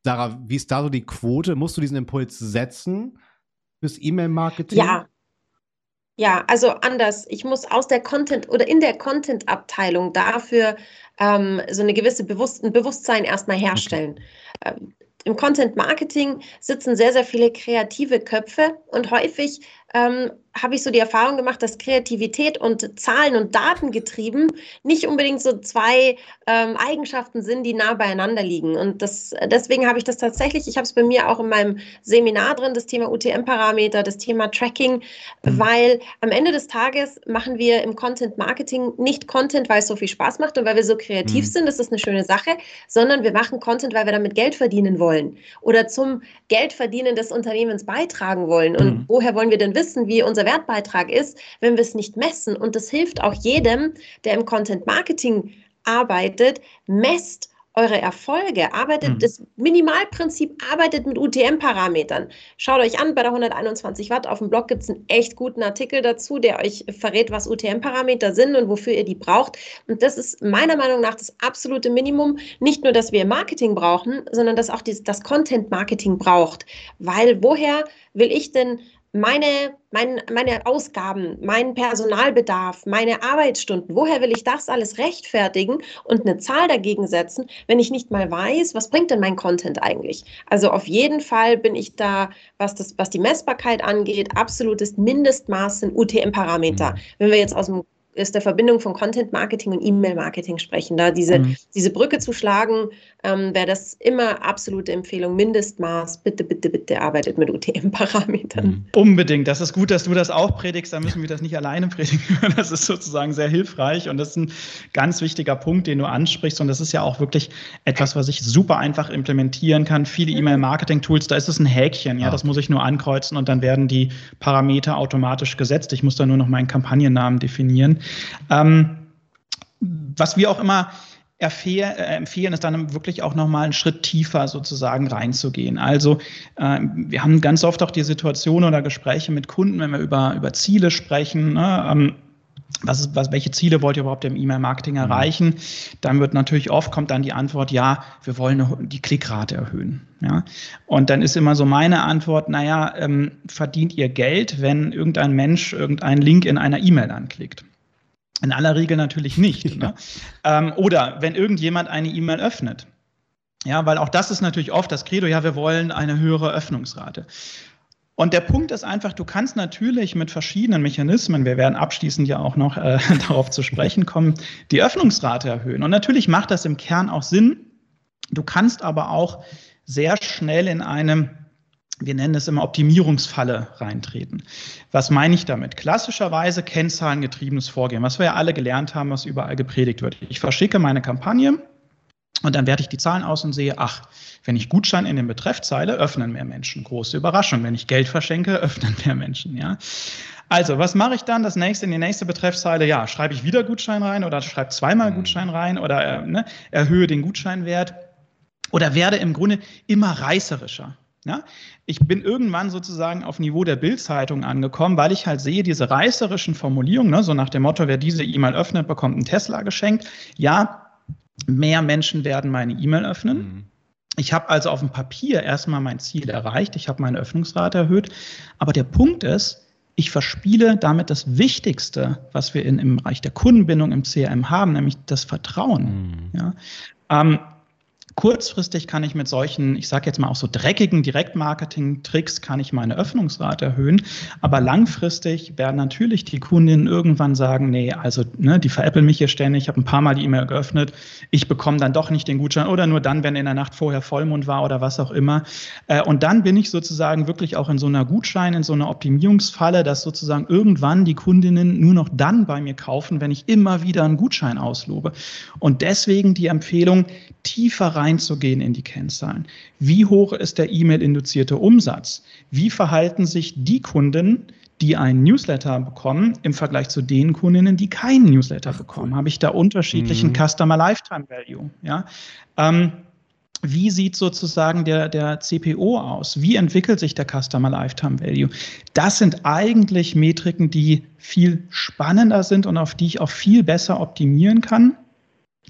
Sarah, wie ist da so die Quote? Musst du diesen Impuls setzen fürs E-Mail-Marketing? Ja, ja, also anders. Ich muss aus der Content oder in der Content-Abteilung dafür ähm, so eine gewisse Bewusst ein Bewusstsein erstmal herstellen. Ähm, Im Content Marketing sitzen sehr, sehr viele kreative Köpfe und häufig ähm, habe ich so die Erfahrung gemacht, dass Kreativität und Zahlen und Daten getrieben nicht unbedingt so zwei ähm, Eigenschaften sind, die nah beieinander liegen. Und das, deswegen habe ich das tatsächlich, ich habe es bei mir auch in meinem Seminar drin, das Thema UTM-Parameter, das Thema Tracking, mhm. weil am Ende des Tages machen wir im Content Marketing nicht Content, weil es so viel Spaß macht und weil wir so kreativ mhm. sind, das ist eine schöne Sache, sondern wir machen Content, weil wir damit Geld verdienen wollen oder zum Geldverdienen des Unternehmens beitragen wollen. Und mhm. woher wollen wir denn wissen, wie unser Wertbeitrag ist, wenn wir es nicht messen? Und das hilft auch jedem, der im Content Marketing arbeitet, messt eure Erfolge, arbeitet mhm. das Minimalprinzip, arbeitet mit UTM-Parametern. Schaut euch an, bei der 121 Watt auf dem Blog gibt es einen echt guten Artikel dazu, der euch verrät, was UTM-Parameter sind und wofür ihr die braucht. Und das ist meiner Meinung nach das absolute Minimum. Nicht nur, dass wir Marketing brauchen, sondern dass auch das Content-Marketing braucht. Weil woher will ich denn meine, mein, meine Ausgaben, meinen Personalbedarf, meine Arbeitsstunden, woher will ich das alles rechtfertigen und eine Zahl dagegen setzen, wenn ich nicht mal weiß, was bringt denn mein Content eigentlich? Also auf jeden Fall bin ich da, was, das, was die Messbarkeit angeht, absolutes Mindestmaß in UTM-Parameter. Mhm. Wenn wir jetzt aus dem ist der Verbindung von Content Marketing und E-Mail Marketing sprechen. Da diese, mhm. diese Brücke zu schlagen, ähm, wäre das immer absolute Empfehlung. Mindestmaß, bitte, bitte, bitte arbeitet mit UTM-Parametern. Mhm. Unbedingt. Das ist gut, dass du das auch predigst. Da müssen wir das nicht alleine predigen. [LAUGHS] Das ist sozusagen sehr hilfreich und das ist ein ganz wichtiger Punkt, den du ansprichst. Und das ist ja auch wirklich etwas, was ich super einfach implementieren kann. Viele E-Mail-Marketing-Tools, da ist es ein Häkchen. Ja, das muss ich nur ankreuzen und dann werden die Parameter automatisch gesetzt. Ich muss da nur noch meinen Kampagnennamen definieren. Ähm, was wir auch immer äh, empfehlen, ist dann wirklich auch nochmal einen Schritt tiefer sozusagen reinzugehen. Also äh, wir haben ganz oft auch die Situation oder Gespräche mit Kunden, wenn wir über, über Ziele sprechen. Ne? Ähm, was ist, was, welche Ziele wollt ihr überhaupt im E-Mail-Marketing mhm. erreichen? Dann wird natürlich oft kommt dann die Antwort, ja, wir wollen die Klickrate erhöhen. Ja? Und dann ist immer so meine Antwort, naja, ähm, verdient ihr Geld, wenn irgendein Mensch irgendeinen Link in einer E-Mail anklickt? In aller Regel natürlich nicht. [LAUGHS] Ja. Ne? Ähm, oder wenn irgendjemand eine E-Mail öffnet. Ja, weil auch das ist natürlich oft das Credo, ja, wir wollen eine höhere Öffnungsrate. Und der Punkt ist einfach, du kannst natürlich mit verschiedenen Mechanismen, wir werden abschließend ja auch noch äh, [LAUGHS] darauf zu sprechen kommen, die Öffnungsrate erhöhen. Und natürlich macht das im Kern auch Sinn. Du kannst aber auch sehr schnell in einem wir nennen es immer Optimierungsfalle reintreten. Was meine ich damit? Klassischerweise kennzahlengetriebenes Vorgehen, was wir ja alle gelernt haben, was überall gepredigt wird. Ich verschicke meine Kampagne und dann werte ich die Zahlen aus und sehe, ach, wenn ich Gutschein in den Betreffzeile, öffnen mehr Menschen. Große Überraschung. Wenn ich Geld verschenke, [LAUGHS] öffnen mehr Menschen, ja. Also, was mache ich dann? Das nächste in die nächste Betreffzeile, ja, schreibe ich wieder Gutschein rein oder schreibe zweimal mhm. Gutschein rein oder äh, ne, erhöhe den Gutscheinwert oder werde im Grunde immer reißerischer. Ja? Ich bin irgendwann sozusagen auf Niveau der Bildzeitung angekommen, weil ich halt sehe, diese reißerischen Formulierungen, ne, so nach dem Motto, wer diese E-Mail öffnet, bekommt einen Tesla geschenkt. Ja, mehr Menschen werden meine E-Mail öffnen. Mhm. Ich habe also auf dem Papier erstmal mein Ziel erreicht, ich habe meine Öffnungsrate erhöht. Aber der Punkt ist, ich verspiele damit das Wichtigste, was wir in, im Bereich der Kundenbindung im CRM haben, nämlich das Vertrauen. Mhm. Ja? Ähm, Kurzfristig kann ich mit solchen, ich sage jetzt mal auch so dreckigen Direktmarketing-Tricks, kann ich meine Öffnungsrate erhöhen. Aber langfristig werden natürlich die Kundinnen irgendwann sagen, nee, also ne, die veräppeln mich hier ständig, ich habe ein paar Mal die E-Mail geöffnet, ich bekomme dann doch nicht den Gutschein oder nur dann, wenn in der Nacht vorher Vollmond war oder was auch immer. Äh, und dann bin ich sozusagen wirklich auch in so einer Gutschein, in so einer Optimierungsfalle, dass sozusagen irgendwann die Kundinnen nur noch dann bei mir kaufen, wenn ich immer wieder einen Gutschein auslobe. Und deswegen die Empfehlung, tiefer reinzugehen in die Kennzahlen. Wie hoch ist der E-Mail-induzierte Umsatz? Wie verhalten sich die Kunden, die einen Newsletter bekommen, im Vergleich zu den Kundinnen, die keinen Newsletter bekommen? Habe ich da unterschiedlichen mhm. Customer Lifetime Value? Ja. Ähm, wie sieht sozusagen der, der CPO aus? Wie entwickelt sich der Customer Lifetime Value? Das sind eigentlich Metriken, die viel spannender sind und auf die ich auch viel besser optimieren kann.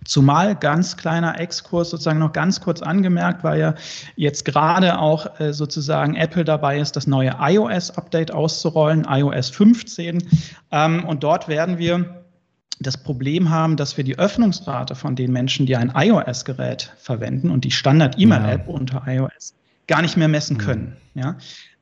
Zumal ganz kleiner Exkurs sozusagen noch ganz kurz angemerkt, weil ja jetzt gerade auch äh, sozusagen Apple dabei ist, das neue iOS-Update auszurollen, iOS 15. Ähm, und dort werden wir das Problem haben, dass wir die Öffnungsrate von den Menschen, die ein iOS-Gerät verwenden und die Standard-E-Mail-App ja. unter iOS gar nicht mehr messen können. Ja?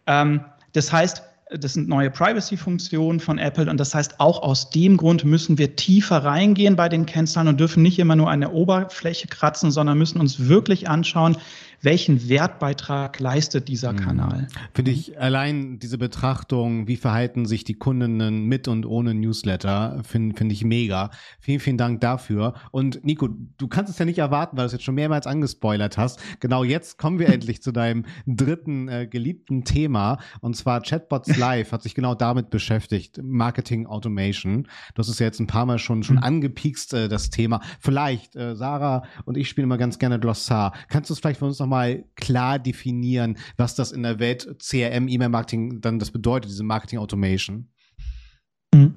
Ähm, das heißt, Das sind neue Privacy-Funktionen von Apple. Und das heißt, auch aus dem Grund müssen wir tiefer reingehen bei den Kennzahlen und dürfen nicht immer nur an der Oberfläche kratzen, sondern müssen uns wirklich anschauen, welchen Wertbeitrag leistet dieser mhm. Kanal. Finde ich allein diese Betrachtung, wie verhalten sich die Kundinnen mit und ohne Newsletter, finde find ich mega. Vielen, vielen Dank dafür. Und Nico, du kannst es ja nicht erwarten, weil du es jetzt schon mehrmals angespoilert hast. Genau jetzt kommen wir [LAUGHS] endlich zu deinem dritten äh, geliebten Thema und zwar Chatbots [LAUGHS] Live hat sich genau damit beschäftigt, Marketing Automation. Du hast es ja jetzt ein paar Mal schon, schon mhm. angepiekst, äh, das Thema. Vielleicht, äh, Sarah und ich spielen immer ganz gerne Glossar. Kannst du es vielleicht für uns noch nochmal klar definieren, was das in der Welt CRM, E-Mail-Marketing dann das bedeutet, diese Marketing Automation? Mhm.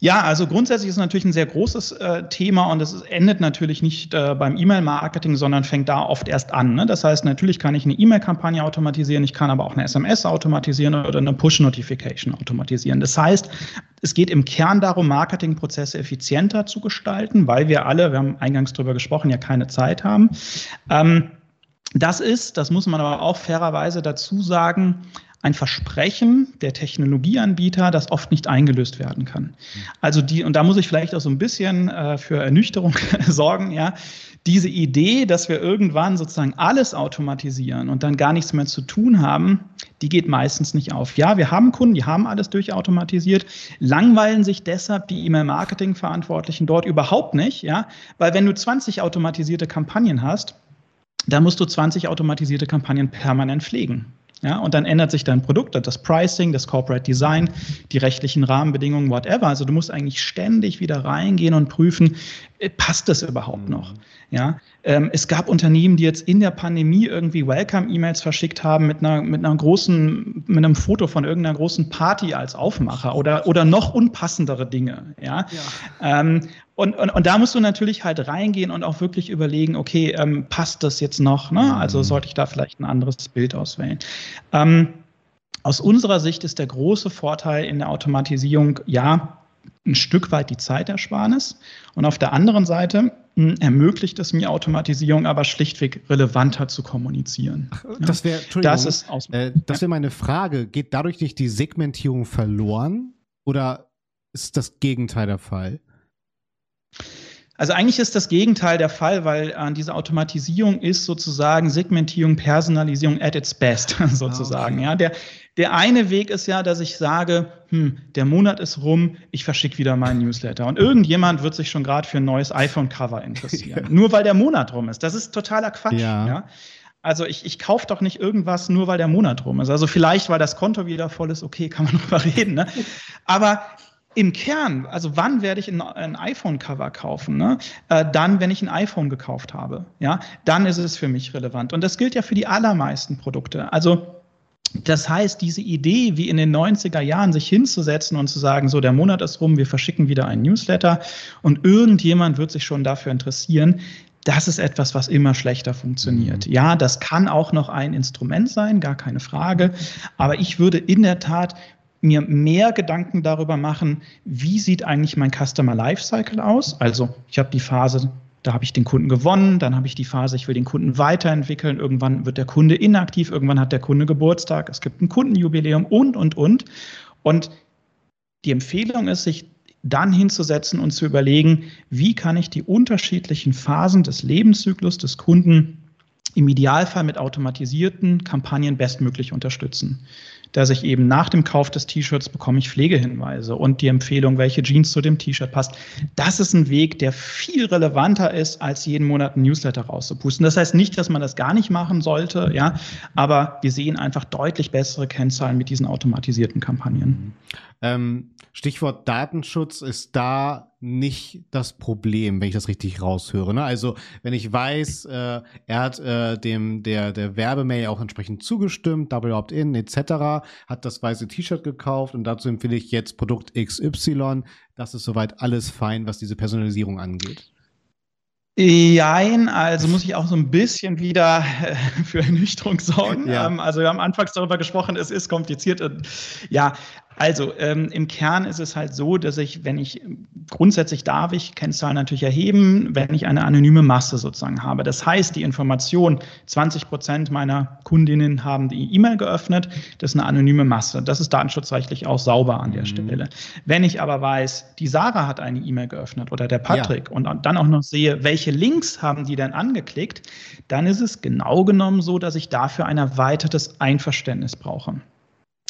Ja, also grundsätzlich ist es natürlich ein sehr großes äh, Thema und es endet natürlich nicht äh, beim E-Mail-Marketing, sondern fängt da oft erst an. Ne? Das heißt, natürlich kann ich eine E-Mail-Kampagne automatisieren, ich kann aber auch eine SMS automatisieren oder eine Push-Notification automatisieren. Das heißt, es geht im Kern darum, Marketingprozesse effizienter zu gestalten, weil wir alle, wir haben eingangs darüber gesprochen, ja keine Zeit haben. Ähm, das ist, das muss man aber auch fairerweise dazu sagen, ein Versprechen der Technologieanbieter, das oft nicht eingelöst werden kann. Also die, und da muss ich vielleicht auch so ein bisschen äh, für Ernüchterung [LAUGHS] sorgen, ja. Diese Idee, dass wir irgendwann sozusagen alles automatisieren und dann gar nichts mehr zu tun haben, die geht meistens nicht auf. Ja, wir haben Kunden, die haben alles durchautomatisiert, langweilen sich deshalb die E-Mail-Marketing-Verantwortlichen dort überhaupt nicht, ja, weil wenn du 20 automatisierte Kampagnen hast, da musst du 20 automatisierte Kampagnen permanent pflegen. Ja, und dann ändert sich dein Produkt, das Pricing, das Corporate Design, die rechtlichen Rahmenbedingungen, whatever. Also du musst eigentlich ständig wieder reingehen und prüfen, äh, passt das überhaupt noch? Ja, ähm, es gab Unternehmen, die jetzt in der Pandemie irgendwie Welcome-E-Mails verschickt haben mit einer, mit einer großen, mit einem Foto von irgendeiner großen Party als Aufmacher oder, oder noch unpassendere Dinge. Ja. ja. Ähm, und, und, und da musst du natürlich halt reingehen und auch wirklich überlegen, okay, ähm, passt das jetzt noch? Ne? Also mhm. sollte ich da vielleicht ein anderes Bild auswählen. Ähm, aus unserer Sicht ist der große Vorteil in der Automatisierung, ja, ein Stück weit die Zeitersparnis. Und auf der anderen Seite hm, ermöglicht es mir Automatisierung aber schlichtweg relevanter zu kommunizieren. Ach, das wäre, das ist äh, das wäre meine Frage. Geht dadurch nicht die Segmentierung verloren oder ist das Gegenteil der Fall? Also eigentlich ist das Gegenteil der Fall, weil äh, diese Automatisierung ist sozusagen Segmentierung, Personalisierung at its best [LAUGHS] sozusagen. Ah, okay. Ja, der, der eine Weg ist ja, dass ich sage, hm, der Monat ist rum, ich verschicke wieder meinen Newsletter. Und irgendjemand wird sich schon gerade für ein neues iPhone-Cover interessieren. [LAUGHS] ja. Nur weil der Monat rum ist. Das ist totaler Quatsch. Ja. ja? Also ich, ich kaufe doch nicht irgendwas nur, weil der Monat rum ist. Also vielleicht, weil das Konto wieder voll ist, okay, kann man [LAUGHS] drüber reden. Ne? Aber im Kern, also wann werde ich ein, ein iPhone-Cover kaufen? Ne? Äh, dann, wenn ich ein iPhone gekauft habe. Ja, dann ist es für mich relevant. Und das gilt ja für die allermeisten Produkte. Also das heißt, diese Idee, wie in den 90er Jahren sich hinzusetzen und zu sagen, so der Monat ist rum, wir verschicken wieder einen Newsletter und irgendjemand wird sich schon dafür interessieren, das ist etwas, was immer schlechter funktioniert. Mhm. Ja, das kann auch noch ein Instrument sein, gar keine Frage. Aber ich würde in der Tat mir mehr Gedanken darüber machen, wie sieht eigentlich mein Customer Lifecycle aus? Also ich habe die Phase, da habe ich den Kunden gewonnen, dann habe ich die Phase, ich will den Kunden weiterentwickeln, irgendwann wird der Kunde inaktiv, irgendwann hat der Kunde Geburtstag, es gibt ein Kundenjubiläum und, und, und. Und die Empfehlung ist, sich dann hinzusetzen und zu überlegen, wie kann ich die unterschiedlichen Phasen des Lebenszyklus des Kunden im Idealfall mit automatisierten Kampagnen bestmöglich unterstützen dass ich eben nach dem Kauf des T-Shirts bekomme ich Pflegehinweise und die Empfehlung, welche Jeans zu dem T-Shirt passt. Das ist ein Weg, der viel relevanter ist, als jeden Monat ein Newsletter rauszupusten. Das heißt nicht, dass man das gar nicht machen sollte, ja, aber wir sehen einfach deutlich bessere Kennzahlen mit diesen automatisierten Kampagnen. Ähm, Stichwort Datenschutz ist da nicht das Problem, wenn ich das richtig raushöre. Ne? Also wenn ich weiß, äh, er hat äh, dem der der Werbemail auch entsprechend zugestimmt, Double Opt-in etc., hat das weiße T-Shirt gekauft und dazu empfehle ich jetzt Produkt XY. Das ist soweit alles fein, was diese Personalisierung angeht. Jein, also muss ich auch so ein bisschen wieder äh, für Ernüchterung sorgen. Ja. Ähm, also wir haben anfangs darüber gesprochen, es ist kompliziert. Und, ja, Also ähm, im Kern ist es halt so, dass ich, wenn ich grundsätzlich darf ich Kennzahlen natürlich erheben, wenn ich eine anonyme Masse sozusagen habe. Das heißt, die Information, 20 Prozent meiner Kundinnen haben die E-Mail geöffnet, das ist eine anonyme Masse. Das ist datenschutzrechtlich auch sauber an der mhm. Stelle. Wenn ich aber weiß, die Sarah hat eine E-Mail geöffnet oder der Patrick ja. und dann auch noch sehe, welche Links haben die denn angeklickt, dann ist es genau genommen so, dass ich dafür ein erweitertes Einverständnis brauche.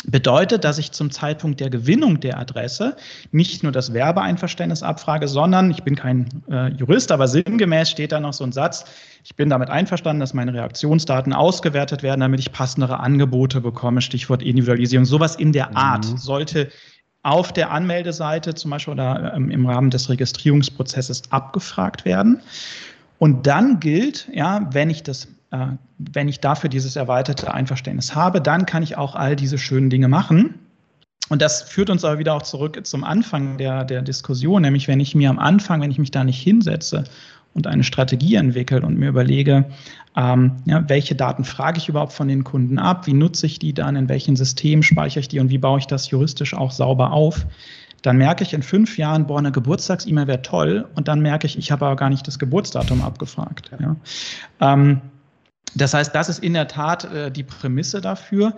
Bedeutet, dass ich zum Zeitpunkt der Gewinnung der Adresse nicht nur das Werbeeinverständnis abfrage, sondern, ich bin kein äh, Jurist, aber sinngemäß steht da noch so ein Satz, ich bin damit einverstanden, dass meine Reaktionsdaten ausgewertet werden, damit ich passendere Angebote bekomme, Stichwort Individualisierung. Sowas in der Art mhm. sollte auf der Anmeldeseite zum Beispiel oder ähm, im Rahmen des Registrierungsprozesses abgefragt werden. Und dann gilt, ja, wenn ich das äh, wenn ich dafür dieses erweiterte Einverständnis habe, dann kann ich auch all diese schönen Dinge machen. Und das führt uns aber wieder auch zurück zum Anfang der, der Diskussion, nämlich wenn ich mir am Anfang, wenn ich mich da nicht hinsetze und eine Strategie entwickle und mir überlege, ähm, ja, welche Daten frage ich überhaupt von den Kunden ab, wie nutze ich die dann, in welchen Systemen speichere ich die und wie baue ich das juristisch auch sauber auf, dann merke ich in fünf Jahren, boah, eine Geburtstags-E-Mail wäre toll und dann merke ich, ich habe aber gar nicht das Geburtsdatum abgefragt. Ja. Ähm, das heißt, das ist in der Tat äh, die Prämisse dafür.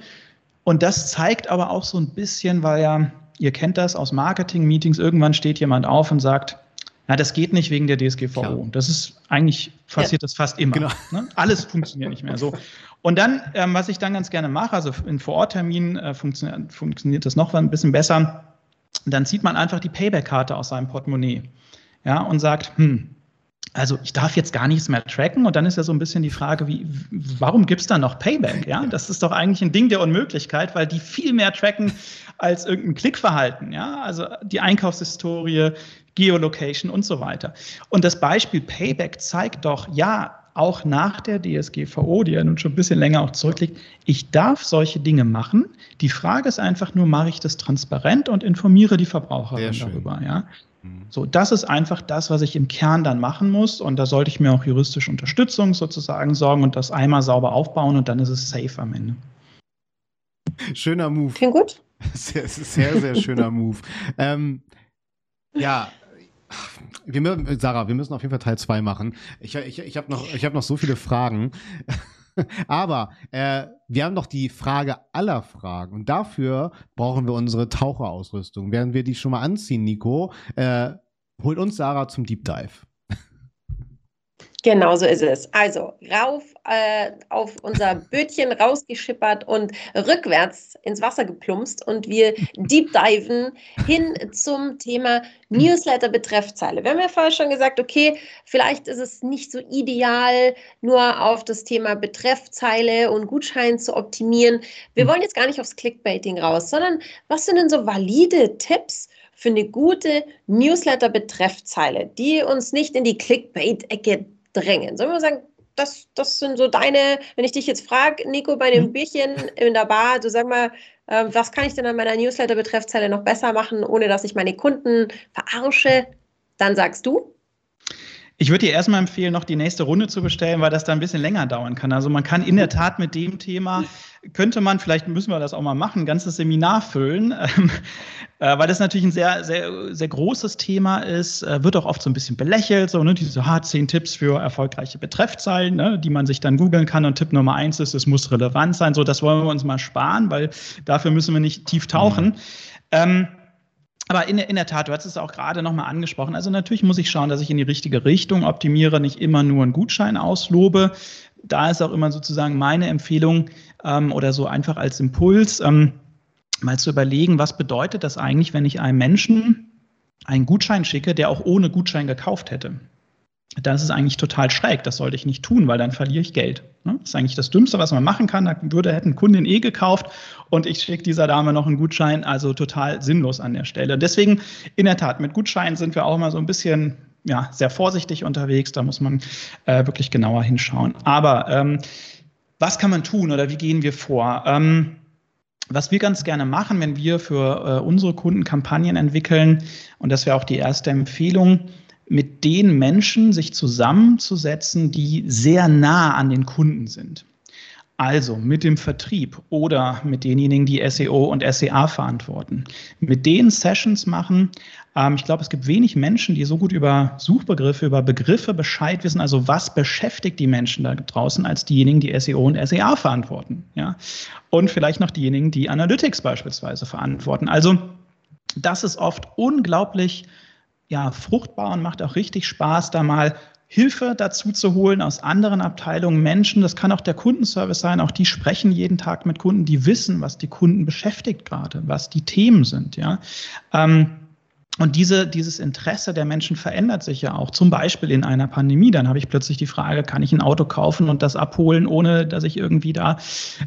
Und das zeigt aber auch so ein bisschen, weil ja, ihr kennt das aus Marketing-Meetings, irgendwann steht jemand auf und sagt, na, das geht nicht wegen der DSGVO. Klar. Das ist eigentlich passiert ja. das fast immer. Genau. Ne? Alles funktioniert nicht mehr so. Und dann, ähm, was ich dann ganz gerne mache, also in Vorortterminen äh, funktioniert, funktioniert das noch ein bisschen besser. Dann zieht man einfach die Payback-Karte aus seinem Portemonnaie. Ja, und sagt, hm, also ich darf jetzt gar nichts mehr tracken und dann ist ja so ein bisschen die Frage, wie, warum gibt es da noch Payback? Ja, [LAUGHS] das ist doch eigentlich ein Ding der Unmöglichkeit, weil die viel mehr tracken als irgendein Klickverhalten. Ja, also die Einkaufshistorie, Geolocation und so weiter. Und das Beispiel Payback zeigt doch, ja, auch nach der DSGVO, die ja nun schon ein bisschen länger auch zurückliegt, ich darf solche Dinge machen. Die Frage ist einfach nur, mache ich das transparent und informiere die Verbraucherin darüber. Ja? Mhm. So, das ist einfach das, was ich im Kern dann machen muss. Und da sollte ich mir auch juristische Unterstützung sozusagen sorgen und das einmal sauber aufbauen und dann ist es safe am Ende. Schöner Move. Klingt gut. [LAUGHS] Sehr, sehr, sehr schöner Move. Ähm, ja, wir, Sarah, wir müssen auf jeden Fall Teil 2 machen. Ich, ich, ich habe noch, hab noch so viele Fragen. [LAUGHS] Aber äh, wir haben noch die Frage aller Fragen und dafür brauchen wir unsere Taucherausrüstung. Während wir die schon mal anziehen, Nico, äh, holt uns Sarah zum Deep Dive. Genau so ist es. Also rauf äh, auf unser Bötchen rausgeschippert und rückwärts ins Wasser geplumpst und wir deep diven hin zum Thema Newsletter Betreffzeile. Wir haben ja vorher schon gesagt, okay, vielleicht ist es nicht so ideal, nur auf das Thema Betreffzeile und Gutschein zu optimieren. Wir wollen jetzt gar nicht aufs Clickbaiting raus, sondern was sind denn so valide Tipps? für eine gute Newsletter-Betreffzeile, die uns nicht in die Clickbait-Ecke drängen. Sollen wir sagen, das, das sind so deine, wenn ich dich jetzt frage, Nico, bei dem mhm. Bierchen in der Bar, du sag mal, äh, was kann ich denn an meiner Newsletter-Betreffzeile noch besser machen, ohne dass ich meine Kunden verarsche? Dann sagst du. Ich würde dir erstmal empfehlen, noch die nächste Runde zu bestellen, weil das da ein bisschen länger dauern kann. Also man kann in der Tat mit dem Thema, könnte man, vielleicht müssen wir das auch mal machen, ein ganzes Seminar füllen, [LAUGHS] ähm, äh, weil das natürlich ein sehr, sehr, sehr großes Thema ist, äh, wird auch oft so ein bisschen belächelt, so, ne, diese hart zehn Tipps für erfolgreiche Betreffzeilen, ne, die man sich dann googeln kann. Und Tipp Nummer eins ist, es muss relevant sein. So, das wollen wir uns mal sparen, weil dafür müssen wir nicht tief tauchen. Mhm. Ähm, aber in, in der Tat, du hast es auch gerade nochmal angesprochen. Also natürlich muss ich schauen, dass ich in die richtige Richtung optimiere, nicht immer nur einen Gutschein auslobe. Da ist auch immer sozusagen meine Empfehlung ähm, oder so einfach als Impuls, ähm, mal zu überlegen, was bedeutet das eigentlich, wenn ich einem Menschen einen Gutschein schicke, der auch ohne Gutschein gekauft hätte das ist eigentlich total schräg. Das sollte ich nicht tun, weil dann verliere ich Geld. Ne? Das ist eigentlich das Dümmste, was man machen kann. Da würde, hätten Kundin eh gekauft und ich schicke dieser Dame noch einen Gutschein. Also total sinnlos an der Stelle. Deswegen, in der Tat, mit Gutscheinen sind wir auch mal so ein bisschen ja, sehr vorsichtig unterwegs. Da muss man äh, wirklich genauer hinschauen. Aber ähm, was kann man tun oder wie gehen wir vor? Ähm, was wir ganz gerne machen, wenn wir für äh, unsere Kunden Kampagnen entwickeln, und das wäre auch die erste Empfehlung, mit den Menschen sich zusammenzusetzen, die sehr nah an den Kunden sind. Also mit dem Vertrieb oder mit denjenigen, die SEO und SEA verantworten. Mit den Sessions machen. Ähm, ich glaube, es gibt wenig Menschen, die so gut über Suchbegriffe, über Begriffe Bescheid wissen, also was beschäftigt die Menschen da draußen, als diejenigen, die SEO und SEA verantworten. Ja? Und vielleicht noch diejenigen, die Analytics beispielsweise verantworten. Also das ist oft unglaublich ja, fruchtbar und macht auch richtig Spaß, da mal Hilfe dazu zu holen aus anderen Abteilungen, Menschen, das kann auch der Kundenservice sein, auch die sprechen jeden Tag mit Kunden, die wissen, was die Kunden beschäftigt gerade, was die Themen sind, ja. Ähm, und diese, dieses Interesse der Menschen verändert sich ja auch. Zum Beispiel in einer Pandemie. Dann habe ich plötzlich die Frage, kann ich ein Auto kaufen und das abholen, ohne dass ich irgendwie da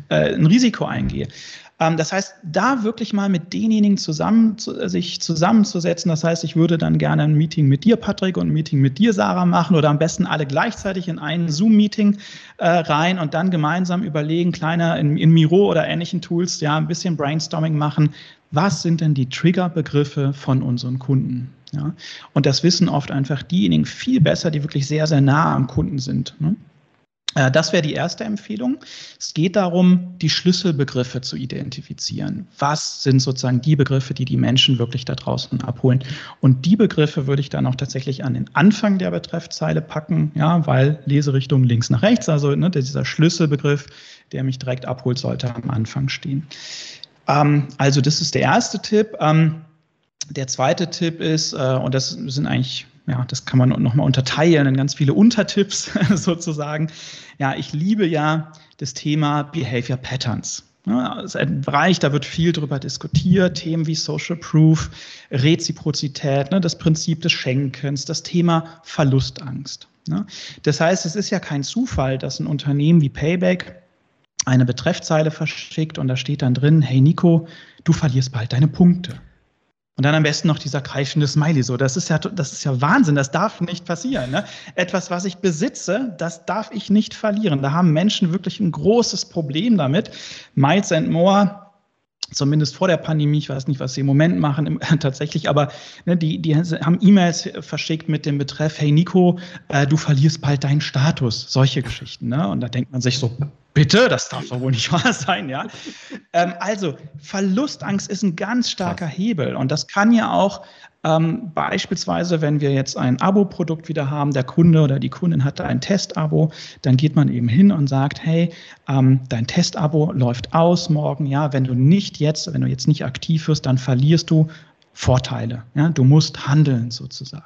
äh, ein Risiko eingehe? Ähm, das heißt, da wirklich mal mit denjenigen zusammen, sich zusammenzusetzen. Das heißt, ich würde dann gerne ein Meeting mit dir, Patrick, und ein Meeting mit dir, Sarah, machen oder am besten alle gleichzeitig in ein Zoom-Meeting äh, rein und dann gemeinsam überlegen, kleiner in, in Miro oder ähnlichen Tools, ja, ein bisschen Brainstorming machen. Was sind denn die Triggerbegriffe von unseren Kunden? Ja? Und das wissen oft einfach diejenigen viel besser, die wirklich sehr, sehr nah am Kunden sind. Ne? Äh, das wäre die erste Empfehlung. Es geht darum, die Schlüsselbegriffe zu identifizieren. Was sind sozusagen die Begriffe, die die Menschen wirklich da draußen abholen? Und die Begriffe würde ich dann auch tatsächlich an den Anfang der Betreffzeile packen, ja, weil Leserichtung links nach rechts, also ne, dieser Schlüsselbegriff, der mich direkt abholt, sollte am Anfang stehen. Ähm, also das ist der erste Tipp. Ähm, der zweite Tipp ist, äh, und das sind eigentlich ja, das kann man nochmal unterteilen in ganz viele Untertipps [LAUGHS] sozusagen. Ja, ich liebe ja das Thema Behavior Patterns. Ja, das ist ein Bereich, da wird viel drüber diskutiert, Themen wie Social Proof, Reziprozität, ne, das Prinzip des Schenkens, das Thema Verlustangst. Ne. Das heißt, es ist ja kein Zufall, dass ein Unternehmen wie Payback eine Betreffzeile verschickt und da steht dann drin, hey Nico, du verlierst bald deine Punkte. Und dann am besten noch dieser kreischende Smiley. So, das ist ja, das ist ja Wahnsinn. Das darf nicht passieren. Ne? Etwas, was ich besitze, das darf ich nicht verlieren. Da haben Menschen wirklich ein großes Problem damit. Miles and More zumindest vor der Pandemie, ich weiß nicht, was sie im Moment machen im, [LAUGHS] tatsächlich, aber ne, die, die haben E-Mails verschickt mit dem Betreff, hey Nico, äh, du verlierst bald deinen Status, solche Geschichten. Ne? Und da denkt man sich so, Bitte, das darf doch wohl nicht [LAUGHS] wahr sein, ja. Ähm, also Verlustangst ist ein ganz starker Hebel. Und das kann ja auch ähm, beispielsweise, wenn wir jetzt ein Abo-Produkt wieder haben, der Kunde oder die Kundin hat da ein Testabo, dann geht man eben hin und sagt, hey, ähm, dein Testabo läuft aus morgen, ja, wenn du nicht jetzt, wenn du jetzt nicht aktiv wirst, dann verlierst du Vorteile, ja, du musst handeln sozusagen.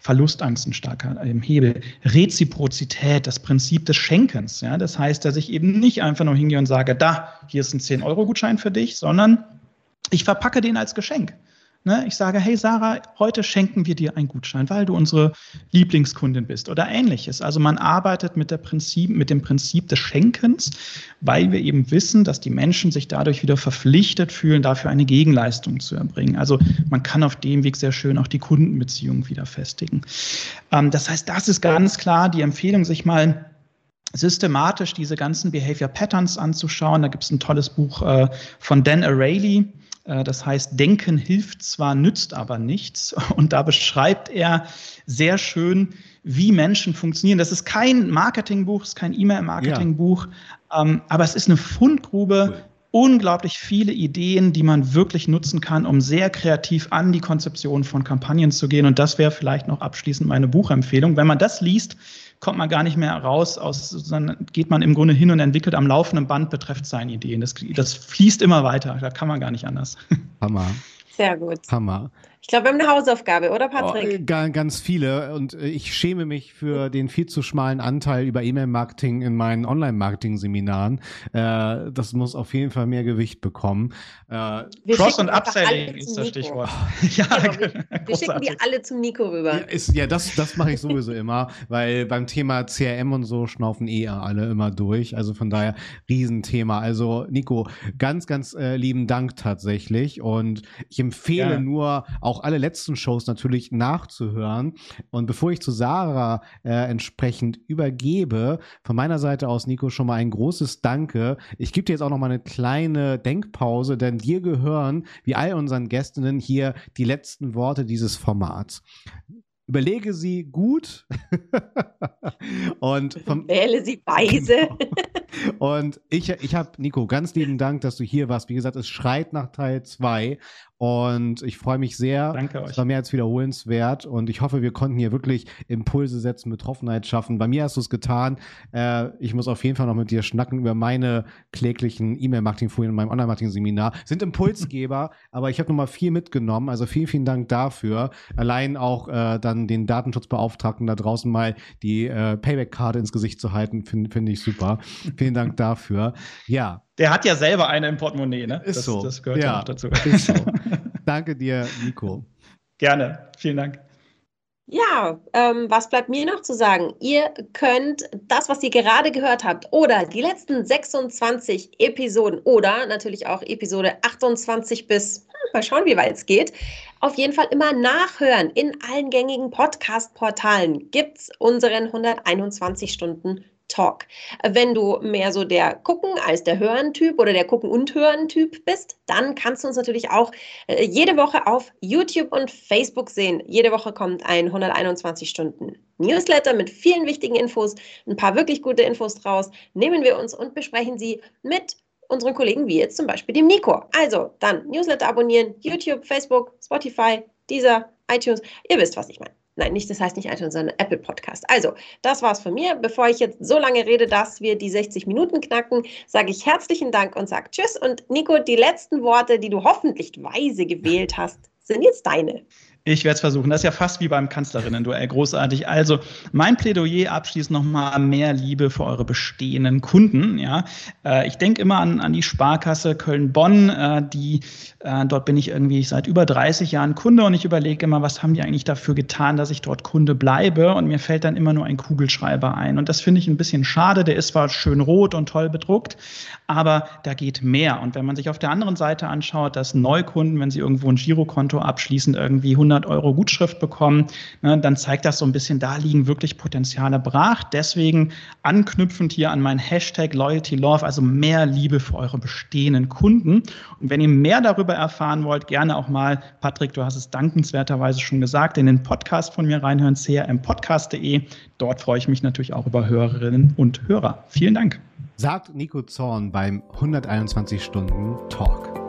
Verlustangst ein starker ähm, Hebel. Reziprozität, das Prinzip des Schenkens. Ja? Das heißt, dass ich eben nicht einfach nur hingehe und sage, da, hier ist ein 10-Euro-Gutschein für dich, sondern ich verpacke den als Geschenk. Ne? Ich sage, hey Sarah, heute schenken wir dir einen Gutschein, weil du unsere Lieblingskundin bist oder ähnliches. Also man arbeitet mit, Prinzip, mit dem Prinzip des Schenkens, weil wir eben wissen, dass die Menschen sich dadurch wieder verpflichtet fühlen, dafür eine Gegenleistung zu erbringen. Also man kann auf dem Weg sehr schön auch die Kundenbeziehung wieder festigen. Ähm, das heißt, das ist ganz klar die Empfehlung, sich mal systematisch diese ganzen Behavior Patterns anzuschauen. Da gibt es ein tolles Buch äh, von Dan O'Reilly, äh, das heißt, Denken hilft zwar, nützt aber nichts. [LAUGHS] Und da beschreibt er sehr schön, wie Menschen funktionieren. Das ist kein Marketingbuch, es ist kein E-Mail-Marketingbuch, ja. ähm, aber es ist eine Fundgrube. Cool. Unglaublich viele Ideen, die man wirklich nutzen kann, um sehr kreativ an die Konzeption von Kampagnen zu gehen. Und das wäre vielleicht noch abschließend meine Buchempfehlung. Wenn man das liest, kommt man gar nicht mehr raus, aus, sondern geht man im Grunde hin und entwickelt am laufenden Band betreffend seine Ideen. Das, das fließt immer weiter, da kann man gar nicht anders. Hammer. Sehr gut. Hammer. Ich glaube, wir haben eine Hausaufgabe, oder Patrick? Oh, ganz viele. Und äh, ich schäme mich für den viel zu schmalen Anteil über E-Mail-Marketing in meinen Online-Marketing-Seminaren. Äh, das muss auf jeden Fall mehr Gewicht bekommen. Äh, Cross- und Upselling ist das Stichwort. [LAUGHS] ja, genau, wir, wir schicken die alle zum Nico rüber. Ja, ist, ja das, das mache ich sowieso immer, weil beim Thema CRM und so schnaufen eh alle immer durch. Also von daher Riesenthema. Also Nico, ganz, ganz äh, lieben Dank tatsächlich. Und ich empfehle ja. nur auch auch alle letzten Shows natürlich nachzuhören. Und bevor ich zu Sarah äh, entsprechend übergebe, von meiner Seite aus, Nico, schon mal ein großes Danke. Ich gebe dir jetzt auch noch mal eine kleine Denkpause, denn dir gehören, wie all unseren Gästinnen, hier die letzten Worte dieses Formats. überlege sie gut [LAUGHS] und wähle sie weise. Genau. Und ich, ich habe, Nico, ganz lieben Dank, dass du hier warst. Wie gesagt, es schreit nach Teil 2 und ich freue mich sehr. Danke euch. Es war mehr als wiederholenswert und ich hoffe, wir konnten hier wirklich Impulse setzen, Betroffenheit schaffen. Bei mir hast du es getan. Äh, ich muss auf jeden Fall noch mit dir schnacken über meine kläglichen E-Mail-Marketing-Folien in meinem Online-Marketing-Seminar. Sind Impulsgeber, [LAUGHS] aber ich habe nochmal viel mitgenommen. Also vielen, vielen Dank dafür. Allein auch äh, dann den Datenschutzbeauftragten da draußen mal die äh, Payback-Karte ins Gesicht zu halten, finde find ich super. vielen Dank dafür. Ja, der hat ja selber eine im Portemonnaie, ne? Ist das, so. Das gehört ja, auch dazu. Ist so. [LAUGHS] Danke dir, Nico. Gerne. Vielen Dank. Ja, ähm, was bleibt mir noch zu sagen? Ihr könnt das, was ihr gerade gehört habt, oder die letzten 26 Episoden oder natürlich auch Episode 28 bis, hm, mal schauen, wie weit es geht, auf jeden Fall immer nachhören. In allen gängigen Podcast-Portalen gibt es unseren 121 Stunden Talk. Wenn du mehr so der Gucken als der Hören-Typ oder der Gucken- und Hören-Typ bist, dann kannst du uns natürlich auch äh, jede Woche auf YouTube und Facebook sehen. Jede Woche kommt ein 121 Stunden Newsletter mit vielen wichtigen Infos, ein paar wirklich gute Infos draus, nehmen wir uns und besprechen sie mit unseren Kollegen wie jetzt zum Beispiel dem Nico. Also dann Newsletter abonnieren, YouTube, Facebook, Spotify, dieser, iTunes. Ihr wisst, was ich meine. Nein, nicht, das heißt nicht iTunes, sondern Apple Podcast. Also, das war's von mir. Bevor ich jetzt so lange rede, dass wir die 60 Minuten knacken, sage ich herzlichen Dank und sage Tschüss. Und Nico, die letzten Worte, die du hoffentlich weise gewählt hast, sind jetzt deine. Ich werde es versuchen. Das ist ja fast wie beim Kanzlerinnen-Duell. Großartig. Also, mein Plädoyer abschließend nochmal mehr Liebe für eure bestehenden Kunden. Ja, äh, ich denke immer an, an die Sparkasse Köln-Bonn. Äh, äh, dort bin ich irgendwie seit über 30 Jahren Kunde und ich überlege immer, was haben die eigentlich dafür getan, dass ich dort Kunde bleibe? Und mir fällt dann immer nur ein Kugelschreiber ein. Und das finde ich ein bisschen schade. Der ist zwar schön rot und toll bedruckt, aber da geht mehr. Und wenn man sich auf der anderen Seite anschaut, dass Neukunden, wenn sie irgendwo ein Girokonto abschließen, irgendwie 100 100 Euro Gutschrift bekommen, ne, dann zeigt das so ein bisschen, da liegen wirklich Potenziale brach. Deswegen anknüpfend hier an mein Hashtag Loyalty Love, also mehr Liebe für eure bestehenden Kunden. Und wenn ihr mehr darüber erfahren wollt, gerne auch mal, Patrick, du hast es dankenswerterweise schon gesagt, in den Podcast von mir reinhören, crmpodcast.de. Dort freue ich mich natürlich auch über Hörerinnen und Hörer. Vielen Dank. Sagt Nico Zorn beim 121 Stunden Talk.